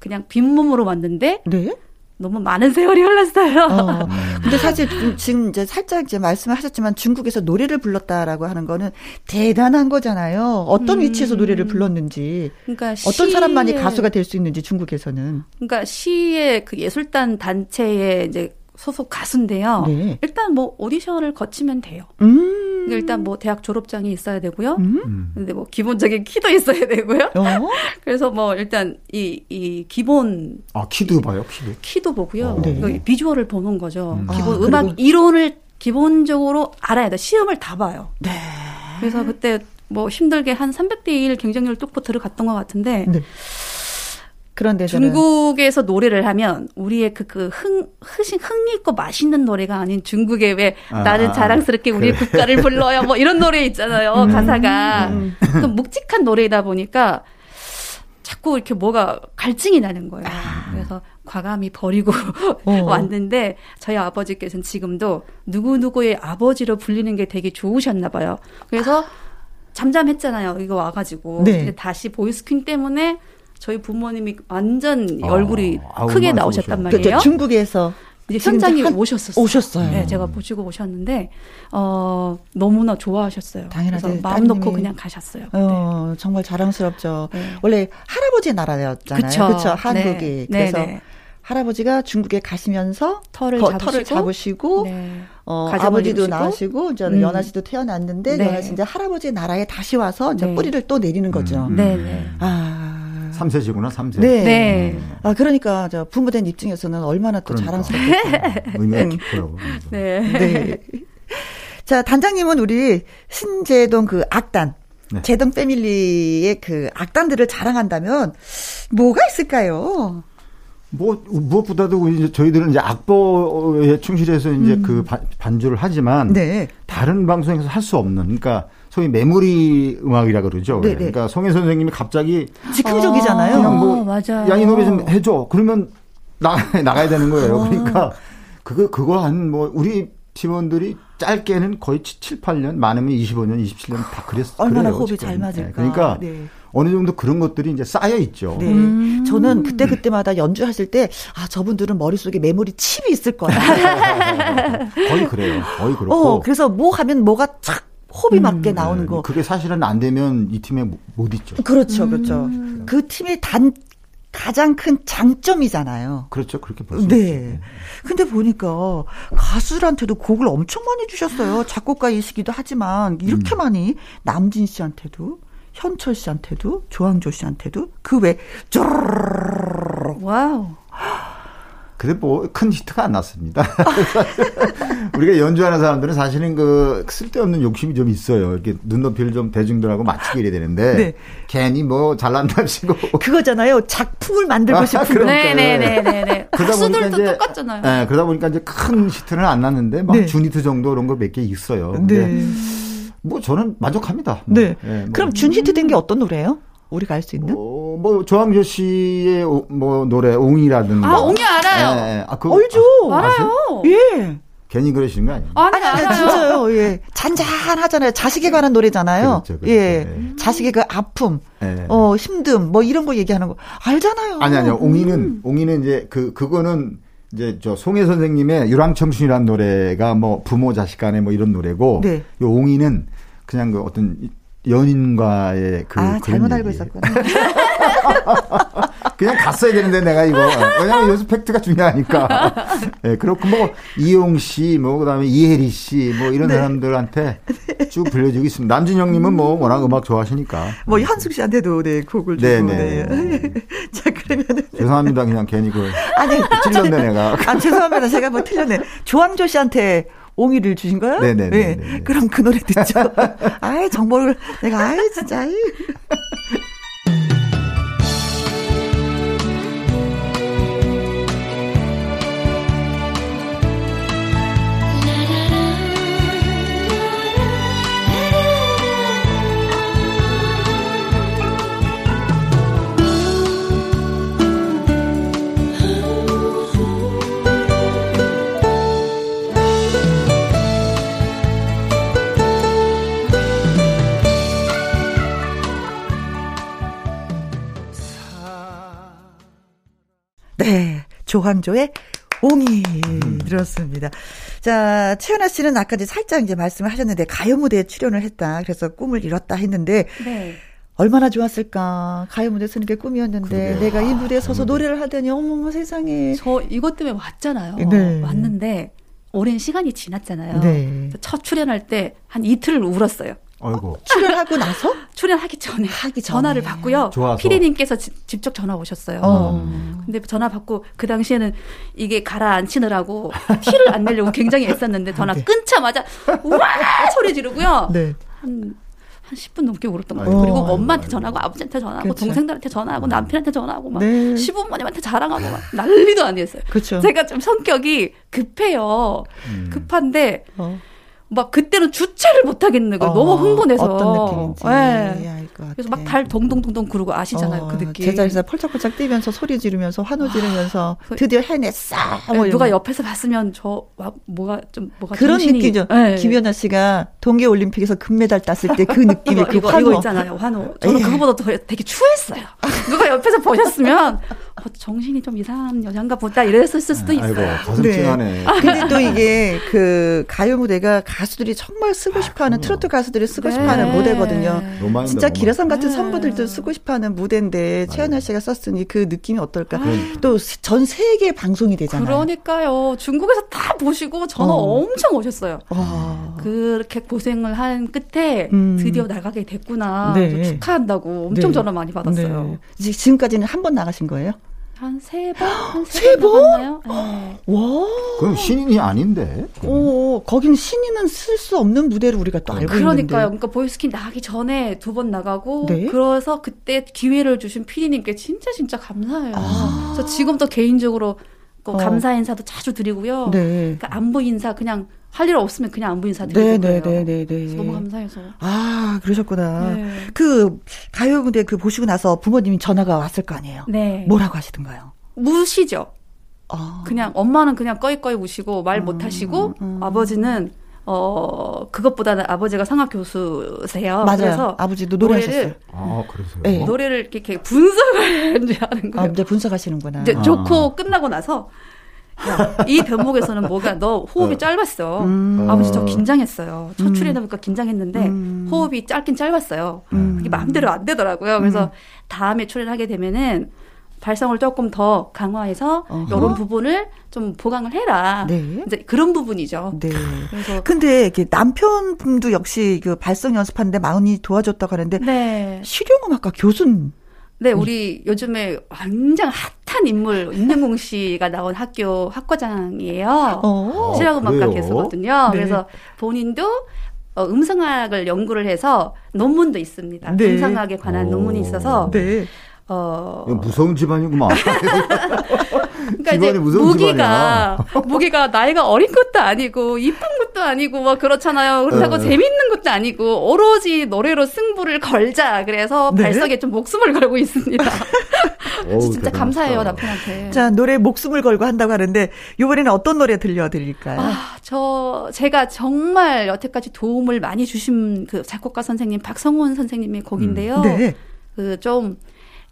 그냥 빈몸으로 왔는데 네. 너무 많은 세월이 흘렀어요. 어. 근데 사실 좀 지금 이제 살짝 이제 말씀하셨지만 중국에서 노래를 불렀다라고 하는 거는 대단한 거잖아요. 어떤 음. 위치에서 노래를 불렀는지, 그러니까 어떤 사람만이 가수가 될 수 있는지 중국에서는. 그러니까 시의 그 예술단 단체의 이제 소속 가수인데요. 네. 일단 뭐 오디션을 거치면 돼요. 음. 일단 뭐 대학 졸업장이 있어야 되고요. 음. 근데 뭐 기본적인 키도 있어야 되고요. 어? 그래서 뭐 일단 이, 이 기본 아, 키도 봐요, 키도. 키도 보고요. 네. 그 비주얼을 보는 거죠. 음. 기본 아, 음악 그리고- 이론을 기본적으로 알아야 돼. 시험을 다 봐요. 네. 그래서 그때 뭐 힘들게 한 300대 1 경쟁률 뚫고 들어갔던 것 같은데 네. 그런데 중국에서 노래를 하면 우리의 그, 그 흥, 흐신, 흥있고 맛있는 노래가 아닌 중국의 왜 아, 나는 아, 자랑스럽게 우리의 그래. 국가를 불러요. 뭐 이런 노래 있잖아요. 음. 가사가. 좀 묵직한 노래이다 보니까 자꾸 이렇게 뭐가 갈증이 나는 거예요. 그래서 과감히 버리고 어. 왔는데 저희 아버지께서는 지금도 누구누구의 아버지로 불리는 게 되게 좋으셨나 봐요. 그래서 잠잠했잖아요. 이거 와가지고. 네. 근데 다시 보이스퀸 때문에 저희 부모님이 완전 아, 얼굴이 아, 크게 나오셨단. 말이에요. 그죠, 중국에서 현장에 한- 오셨었어요. 오셨어요. 네, 제가 보시고 오셨는데 어 너무나 좋아하셨어요. 그래서 마음 놓고 따님이. 그냥 가셨어요. 어, 정말 자랑스럽죠. 네. 원래 할아버지 나라였잖아요. 그쵸. 그렇죠. 한국이. 네. 그래서 네, 네. 할아버지가 중국에 가시면서 털을 거- 잡으시고, 털을 잡으시고 네. 어, 아버지도. 낳으시고 이제 음. 연하 씨도 태어났는데 네. 연하 씨 이제 할아버지 나라에 다시 와서 이제 네. 뿌리를 또 내리는 거죠. 음. 네, 네. 아. 3세시구나, 3세. 네. 네. 아 그러니까 저 부모된 입장에서는 얼마나 또 그러니까. 자랑스럽겠어요. 의미가 깊어요. 네. 네. 자, 단장님은 우리 신재동 그 악단, 네. 재동 패밀리의 그 악단들을 자랑한다면 뭐가 있을까요? 뭐 무엇보다도 이제 저희들은 이제 악보에 충실해서 이제 그 바- 반주를 하지만 음. 네. 다른 방송에서 할 수 없는 그러니까 소위 메모리 음악이라 그러죠. 네네. 그러니까 송혜 선생님이 갑자기 즉흥적이잖아요. 그냥 뭐 어, 맞아요. 야이 노래 좀 해줘. 그러면 나 나가야 되는 거예요. 어. 그러니까 그거 그거 한 뭐 우리 팀원들이 짧게는 거의 7, 8년, 많으면 25년, 27년 다 그랬, 얼마나 그래요. 호흡이 지금. 잘 맞을까. 네, 그러니까 네. 어느 정도 그런 것들이 이제 쌓여 있죠. 네. 저는 그때 그때마다 연주하실 때 아 저분들은 머릿속에 메모리 칩이 있을 거야. 거의 그래요. 거의 그렇고. 어, 그래서 뭐 하면 뭐가 착 호흡이 맞게 나오는 네, 거. 그게 사실은 안 되면 이 팀에 못- 못 있죠. 그렇죠, 그렇죠. 그 팀의 단 가장 큰 장점이잖아요. 그렇죠. 그렇게 볼수 네. 있죠. 근데 보니까 가수들한테도 곡을 엄청 많이 주셨어요. 작곡가이시기도 하지만 이렇게 많이 남진 씨한테도 현철 씨한테도 조항조 씨한테도 그외 Wow. 근데 뭐 큰 히트가 안 났습니다. 우리가 연주하는 사람들은 사실은 그 쓸데없는 욕심이 좀 있어요. 이렇게 눈높이를 좀 대중들하고 맞추게 이래야 되는데 네. 괜히 뭐 잘난답시고 그거잖아요. 작품을 만들고 싶은 거. 그러니까. 네네네네네. 그러다 보니까 이제 똑같잖아요. 네, 그러다 보니까 이제 큰 히트는 안 났는데 막 네. 준히트 정도 그런 거 몇 개 있어요. 근데 네. 뭐 저는 만족합니다. 네. 뭐, 그럼 준히트 된 게 어떤 노래예요? 우리가 알 수 있는? 어, 뭐 조항조 씨의 오- 뭐 노래 옹이라든가. 아, 옹이 알아요. 예, 예. 아, 그거 알죠. 아? 알아요. 예. 괜히 그러시는 거 아니에요? 아니, 아니, 아니. 진짜요. 예. 잔잔하잖아요. 자식에 관한 노래잖아요. 그렇죠, 그렇죠. 예. 네. 자식의 그 아픔, 예. 어, 힘듦, 뭐 이런 거 얘기하는 거 알잖아요. 아니 아니요. 음. 옹이는 옹이는 이제 그 그거는 이제 저 송혜 선생님의 유랑청춘이라는 노래가 뭐 부모 자식 간의 뭐 이런 노래고 네. 요 옹이는 그냥 그 어떤 연인과의 그 아, 잘못 알고 얘기예요. 있었구나. 그냥 갔어야 되는데 내가 이거 왜냐면 요즘 팩트가 중요하니까. 예, 그렇고 뭐 이용 씨, 뭐 그다음에 이혜리 씨, 뭐 이런 네. 사람들한테 쭉 불려주고 있습니다. 남진영님은 뭐 워낙 음악 좋아하시니까. 뭐 현숙 씨한테도 네 곡을 주고. 네, 네. 네. 자 그러면은 죄송합니다. 그냥 괜히 그 아니 찔렀네 내가. 아 죄송합니다. 제가 뭐 틀렸네. 조항조 씨한테 옹이를 주신 거예요? 네, 네, 네, 네, 네. 그럼 그 노래 듣죠. 아이 정보를 내가 아이 진짜. 아이. 조항조의 옹이 들었습니다. 자, 최연아 씨는 아까 이제 살짝 이제 말씀을 하셨는데 가요 무대에 출연을 했다. 그래서 꿈을 이뤘다 했는데 네. 얼마나 좋았을까. 가요 무대 서는 게 꿈이었는데 그러게요. 내가 이 무대에 아, 서서 그 무대. 노래를 하더니 어머 세상에. 저 이것 때문에 왔잖아요. 네. 왔는데 오랜 시간이 지났잖아요. 네. 첫 출연할 때 한 이틀을 울었어요. 아이고. 출연하고 나서 출연하기 전에 하기 전에. 전화를 받고요. 좋아서. 피디님께서 지- 직접 전화 오셨어요. 어. 근데 전화 받고 그 당시에는 이게 가라앉히느라고 티를 안 내려고 굉장히 애썼는데 전화 끊자마자 우와 소리 지르고요. 네. 한, 한 10분 넘게 울었던. 같아요. 그리고 엄마한테 아이고. 전화하고 아버지한테 전화하고 그렇죠. 동생들한테 전화하고 남편한테 전화하고 막 네. 시부모님한테 자랑하고 막 난리도 아니었어요. 그렇죠. 제가 좀 성격이 급해요. 음. 급한데 어. 막 그때는 주체를 못 하겠는 거예요. 어, 너무 흥분해서. 어떤 느낌인지 네. 그래서 막 달 동동동동 구르고 아시잖아요. 어, 그 느낌. 제자리에서 펄쩍펄쩍 뛰면서 소리 지르면서 환호 지르면서 그- 드디어 해냈어. 뭐 누가 이런 옆에서 봤으면 저 와, 뭐가 좀 뭐가 그런 정신이- 느낌이죠. 네. 김연아 씨가 동계 올림픽에서 금메달 땄을 때 그 느낌의 이거 그 이거, 환호. 이거 있잖아요. 환호. 저는 예. 그거보다 더 되게 추했어요. 누가 옆에서 보셨으면 어, 정신이 좀 이상한 여잔가 보다 이랬을 수도 있어요. 아이고, 가슴 네. 찡하네. 근데 또 이게 그 가요 무대가 가수들이 정말 쓰고 싶어 하는 그럼요. 트로트 가수들이 쓰고 네. 싶어 하는 무대거든요. 로망입니다, 진짜. 기라성 같은 네. 선부들도 쓰고 싶어 하는 무대인데 최연아 씨가 썼으니 그 느낌이 어떨까? 아. 또전 세계 방송이 되잖아요. 그러니까요. 중국에서 다 보시고 전화 어. 엄청 오셨어요. 와. 그렇게 고생을 한 끝에 음. 드디어 나가게 됐구나. 네. 축하한다고 엄청 네. 전화 많이 받았어요. 네. 지- 지금까지는 한 번 나가신 거예요? 한 세 번? 한세세 번? 네. 와. 그럼 신인이 아닌데. 오, 거긴 신인은 쓸 수 없는 무대로 우리가 또 알고 그러니까요. 있는데. 그러니까 보이스킨 나가기 전에 두 번 나가고 네. 그래서 그때 기회를 주신 PD님께 진짜 진짜 감사해요. 아. 저 지금도 개인적으로 그 어. 감사 인사도 자주 드리고요. 네. 그러니까 안부 인사 그냥 할 일 없으면 그냥 안부 인사 드리고 네. 네, 네, 네, 네. 너무 감사해서. 아, 그러셨구나. 네. 그 가요 무대 그 보시고 나서 부모님이 전화가 왔을 거 아니에요. 네. 뭐라고 하시던가요? 무시죠. 아. 그냥 엄마는 그냥 꺼이꺼이 우시고 말 음, 못 하시고 음. 아버지는 어 그것보다는 아버지가 성악 교수세요. 맞아요. 그래서 아버지도 노래를 노래하셨어요. 아, 그래서요. 네. 노래를 이렇게, 분석을 이제 하는 아, 거예요. 이제 분석하시는구나. 이제 아. 좋고 끝나고 나서 야, 이 대목에서는 뭐가 너 호흡이 어. 짧았어. 음. 아버지 저 어. 긴장했어요. 첫 음. 출연해 보니까 긴장했는데 음. 호흡이 짧긴 짧았어요. 음. 그게 마음대로 안 되더라고요. 그래서 다음에 출연하게 되면은 발성을 조금 더 강화해서 어허. 이런 부분을 좀 보강을 해라. 네. 이제 그런 부분이죠. 네. 그래서 근데 이렇게 남편분도 역시 그 발성 연습하는데 많이 도와줬다고 하는데 네. 실용음악과 교수는 네, 우리 요즘에 완전 핫한 인물 임명공 씨가 나온 학교 학과장이에요. 어. 실용음악과 그래요? 교수거든요. 네. 그래서 본인도 어, 음성학을 연구를 해서 논문도 있습니다. 네. 음성학에 관한 오. 논문이 있어서 네. 어 이거 무서운 집안이구만. 그러니까 이제 집안이 무서운 무기가 무기가 나이가 어린 것도 아니고 이쁜 것도 아니고 막 그렇잖아요. 그렇다고 네. 재밌는 것도 아니고 오로지 노래로 승부를 걸자. 그래서 네. 발성에 좀 목숨을 걸고 있습니다. 어우, 진짜 대단하다. 감사해요 남편한테. 자, 노래 목숨을 걸고 한다고 하는데 이번에는 어떤 노래 들려드릴까요? 아, 저 제가 정말 여태까지 도움을 많이 주신 그 작곡가 선생님 박성훈 선생님의 곡인데요. 네. 그좀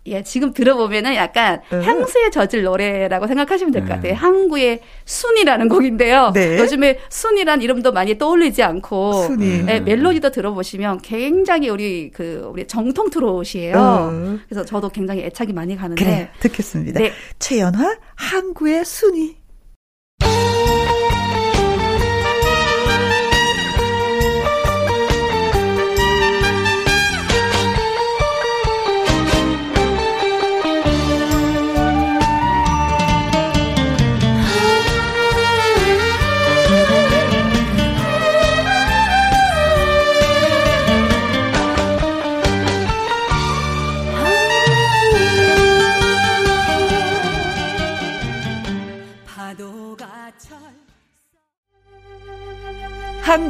예, 지금 들어보면은 약간 네. 향수에 젖을 노래라고 생각하시면 될것 네. 같아요. 항구의 순이라는 곡인데요. 네. 요즘에 순이란 이름도 많이 떠올리지 않고 순이. 예, 멜로디도 들어보시면 굉장히 우리 그 우리 정통 트롯이에요. 어. 그래서 저도 굉장히 애착이 많이 가는데 그래, 듣겠습니다. 네. 최연화, 항구의 순위.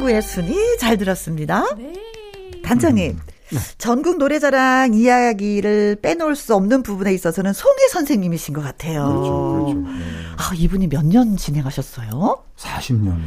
항구의 순위 잘 들었습니다. 네. 단장님. 전국 노래자랑 이야기를 빼놓을 수 없는 부분에 있어서는 송혜 선생님이신 것 같아요. 그렇죠, 그렇죠. 네. 아, 이분이 몇 년 진행하셨어요? 40년.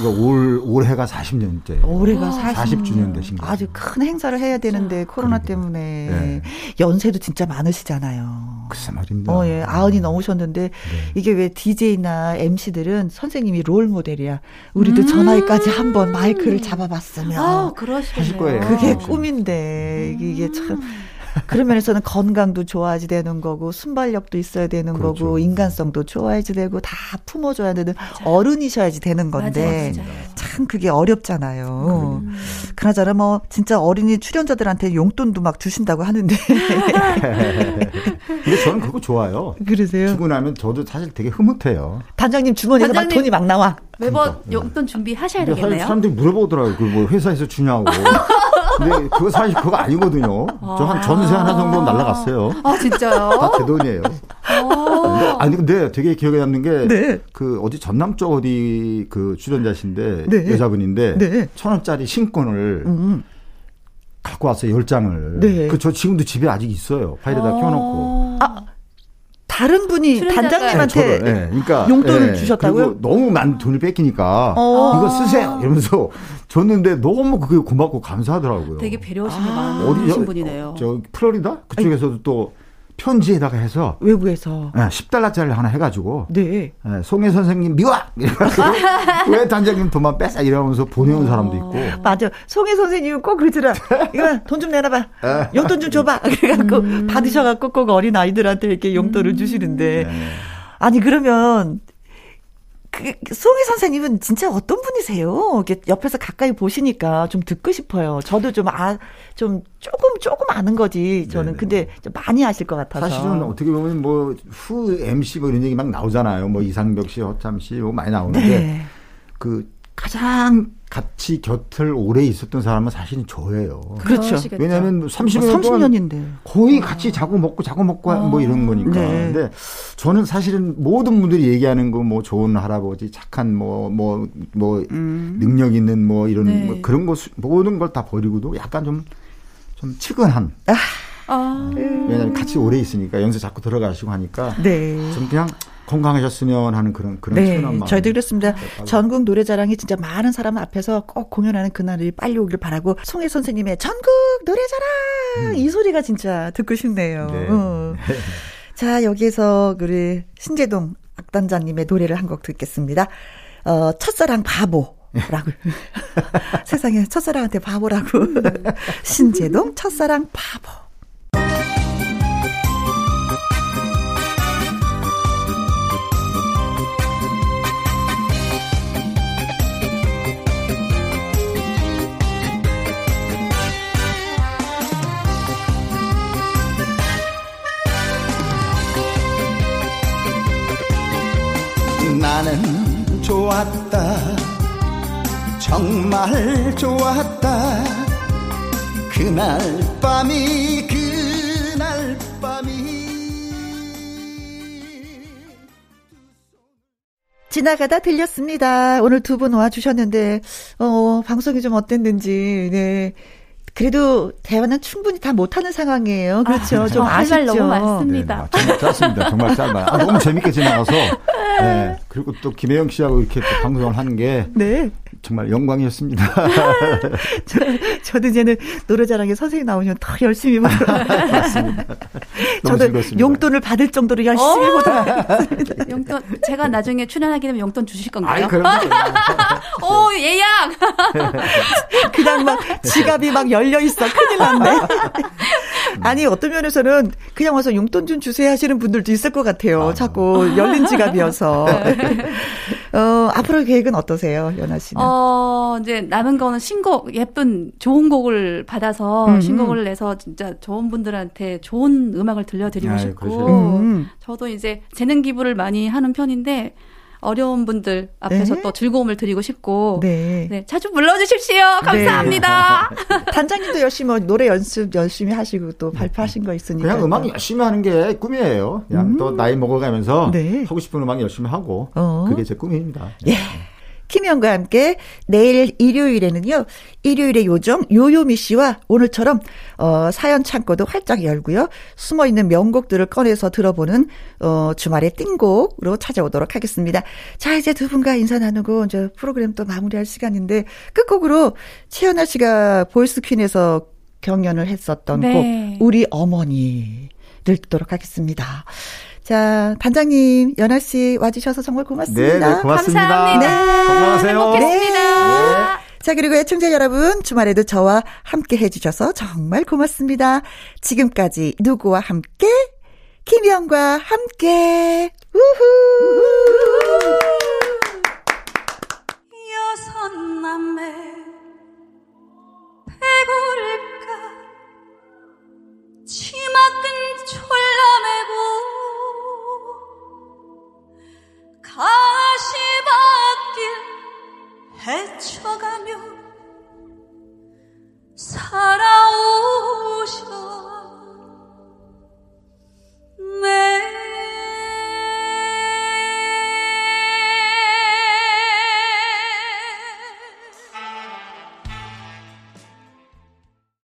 이거 올 올해가 40년째. 올해가 40, 40 주년 되신 거예요. 아주 큰 행사를 해야 되는데 코로나 때문에 네. 연세도 진짜 많으시잖아요. 글쎄 말입니다. 어, 예. 아흔이 넘으셨는데 이게 왜 DJ나 MC들은 선생님이 롤 모델이야. 우리도 저 나이까지 한번 마이크를 잡아봤으면 아, 그러시겠네요. 하실 거예요. 그게 아, 꿈인데 이게 참 그런 면에서는 건강도 좋아야지 되는 거고 순발력도 있어야 되는 그렇죠. 거고 인간성도 좋아야지 되고 다 품어줘야 되는 어른이셔야지 되는 건데 맞아요, 맞아요. 참 그게 어렵잖아요. 그나저나 뭐 진짜 어린이 출연자들한테 용돈도 막 주신다고 하는데 근데 저는 그거 좋아요. 그러세요? 주고 나면 저도 사실 되게 흐뭇해요. 단장님 주머니에서 막 단장님. 돈이 막 나와. 매번 용돈 준비하셔야 되겠네요. 사람들이 물어보더라고요. 그뭐 회사에서 주냐고. 근데 그거 사실 그거 아니거든요. 저한 전세 하나 정도 날라갔어요. 아, 진짜요? 다 제 돈이에요. 어. 아니 근데 되게 기억에 남는 게그 네. 어디 전남 쪽 어디 그 출연자신데 네. 여자분인데 네. 천 원짜리 신권을 음. 갖고 왔어요 열 장을. 네. 그저 지금도 집에 아직 있어요. 파일에다 켜놓고. 아, 다른 분이 단장님한테 네, 예, 그러니까 용돈을 예, 주셨다고요? 그리고 너무 많은 돈을 뺏기니까 어. 이거 쓰세요 이러면서 줬는데 너무 그게 고맙고 감사하더라고요. 되게 배려심이 아. 어디 많으신 저- 분이네요. 저 플로리다 그쪽에서도 또 편지에다가 해서 외국에서 예, 10달러짜리 하나 해가지고 네. 예, 송혜 선생님 미워 이래가지고 왜 단장님 돈만 뺏어 이러면서 보내온 사람도 있고 맞아. 송혜 선생님은 꼭 그러더라. 이거 돈 좀 내놔봐. 아. 용돈 좀 줘봐. 그래갖고 받으셔갖고 꼭 어린 아이들한테 이렇게 용돈을 주시는데. 네. 아니, 그러면, 그, 송혜 선생님은 진짜 어떤 분이세요? 옆에서 가까이 보시니까 좀 듣고 싶어요. 저도 좀 아, 좀 조금, 조금 아는 거지. 저는. 네네. 근데 좀 많이 아실 것 같아서. 사실은 어떻게 보면 뭐 후 MC 뭐 이런 얘기 막 나오잖아요. 뭐 이상벽 씨, 허참 씨, 뭐 많이 나오는데 네. 그 가장 같이 곁을 오래 있었던 사람은 사실은 저예요. 그렇죠. 왜냐하면 30년 동안 30년인데. 거의 같이 자고 먹고 자고 먹고 뭐 이런 거니까. 네. 근데 저는 사실은 모든 분들이 얘기하는 거 뭐 좋은 할아버지, 착한 뭐뭐뭐 능력 있는 뭐 이런 네. 뭐 그런 거 수- 모든 걸 다 버리고도 약간 좀좀 측은한. 아, 왜냐하면 같이 오래 있으니까 연세 자꾸 들어가시고 하니까 네. 좀 그냥 건강하셨으면 하는 그런 그런 네, 마음. 저희도 그렇습니다. 전국 노래자랑이 진짜 많은 사람 앞에서 꼭 공연하는 그날이 빨리 오길 바라고 송혜 선생님의 전국 노래자랑 이 소리가 진짜 듣고 싶네요. 네. 어. 자 여기에서 우리 신재동 악단장님의 노래를 한 곡 듣겠습니다. 어, 첫사랑 바보. 라고 세상에 첫사랑한테 바보라고 신재동 첫사랑 바보 나는 좋았다 정말 좋았다 그날 밤이 그날 밤이 지나가다 들렸습니다. 오늘 두 분 와주셨는데, 어, 방송이 좀 어땠는지, 네. 그래도 대화는 충분히 다 못하는 상황이에요. 그렇죠. 좀할말 아쉽죠. 너무 많습니다. 네, 정말 짧습니다. 정말 짧아요. 아, 너무 재밌게 지나가서. 네. 그리고 또 김혜영 씨하고 이렇게 또 방송을 하는 게 네. 정말 영광이었습니다. 저, 저도 이제는 노래자랑에 선생님 나오면 더 열심히 보도록 하겠습니다. 저도 즐거웠습니다. 용돈을 받을 정도로 열심히 어? 보도록. 용돈 제가 나중에 출연하게 되면 용돈 주실 건가요? 아이, 그럼 오 예약. 그냥 막 지갑이 막 열려 있어. 큰일 났네. 아니, 어떤 면에서는 그냥 와서 용돈 좀 주세요 하시는 분들도 있을 것 같아요. 자꾸 열린 지갑이어서. 어, 앞으로 계획은 어떠세요, 연아 씨는? 어 이제 남은 거는 신곡 예쁜 좋은 곡을 받아서 음. 신곡을 내서 진짜 좋은 분들한테 좋은 음악을 들려드리고 아유, 싶고 그러셔요. 음. 저도 이제 재능 기부를 많이 하는 편인데 어려운 분들 앞에서 네. 또 즐거움을 드리고 싶고 네. 네, 자주 불러주십시오. 감사합니다. 단장님도 열심히 뭐 노래 연습 열심히 하시고 또 발표하신 거 있으니까. 그냥 음악 열심히 하는 게 꿈이에요. 그냥 또 나이 먹어가면서 네. 하고 싶은 음악 열심히 하고 어. 그게 제 꿈입니다. 예. 김현과 함께 내일 일요일에는요. 일요일의 요정 요요미 씨와 오늘처럼 어 사연 창고도 활짝 열고요. 숨어 있는 명곡들을 꺼내서 들어보는 어 주말의 띵곡으로 찾아오도록 하겠습니다. 자, 이제 두 분과 인사 나누고 이제 프로그램 또 마무리할 시간인데 끝곡으로 최연아 씨가 보이스 퀸에서 경연을 했었던 네. 곡 우리 어머니 를 듣도록 하겠습니다. 자, 단장님, 연아 씨 와주셔서 정말 고맙습니다. 네, 네, 고맙습니다. 감사합니다. 건강하세요. 행복했습니다. 자, 그리고 애청자 여러분, 주말에도 저와 함께 해주셔서 정말 고맙습니다. 지금까지 누구와 함께? 김영과 함께. 우후! 여섯 남매 배고를까 치마 끈 졸라 매고 가시밭길 헤쳐가며 살아오셨네.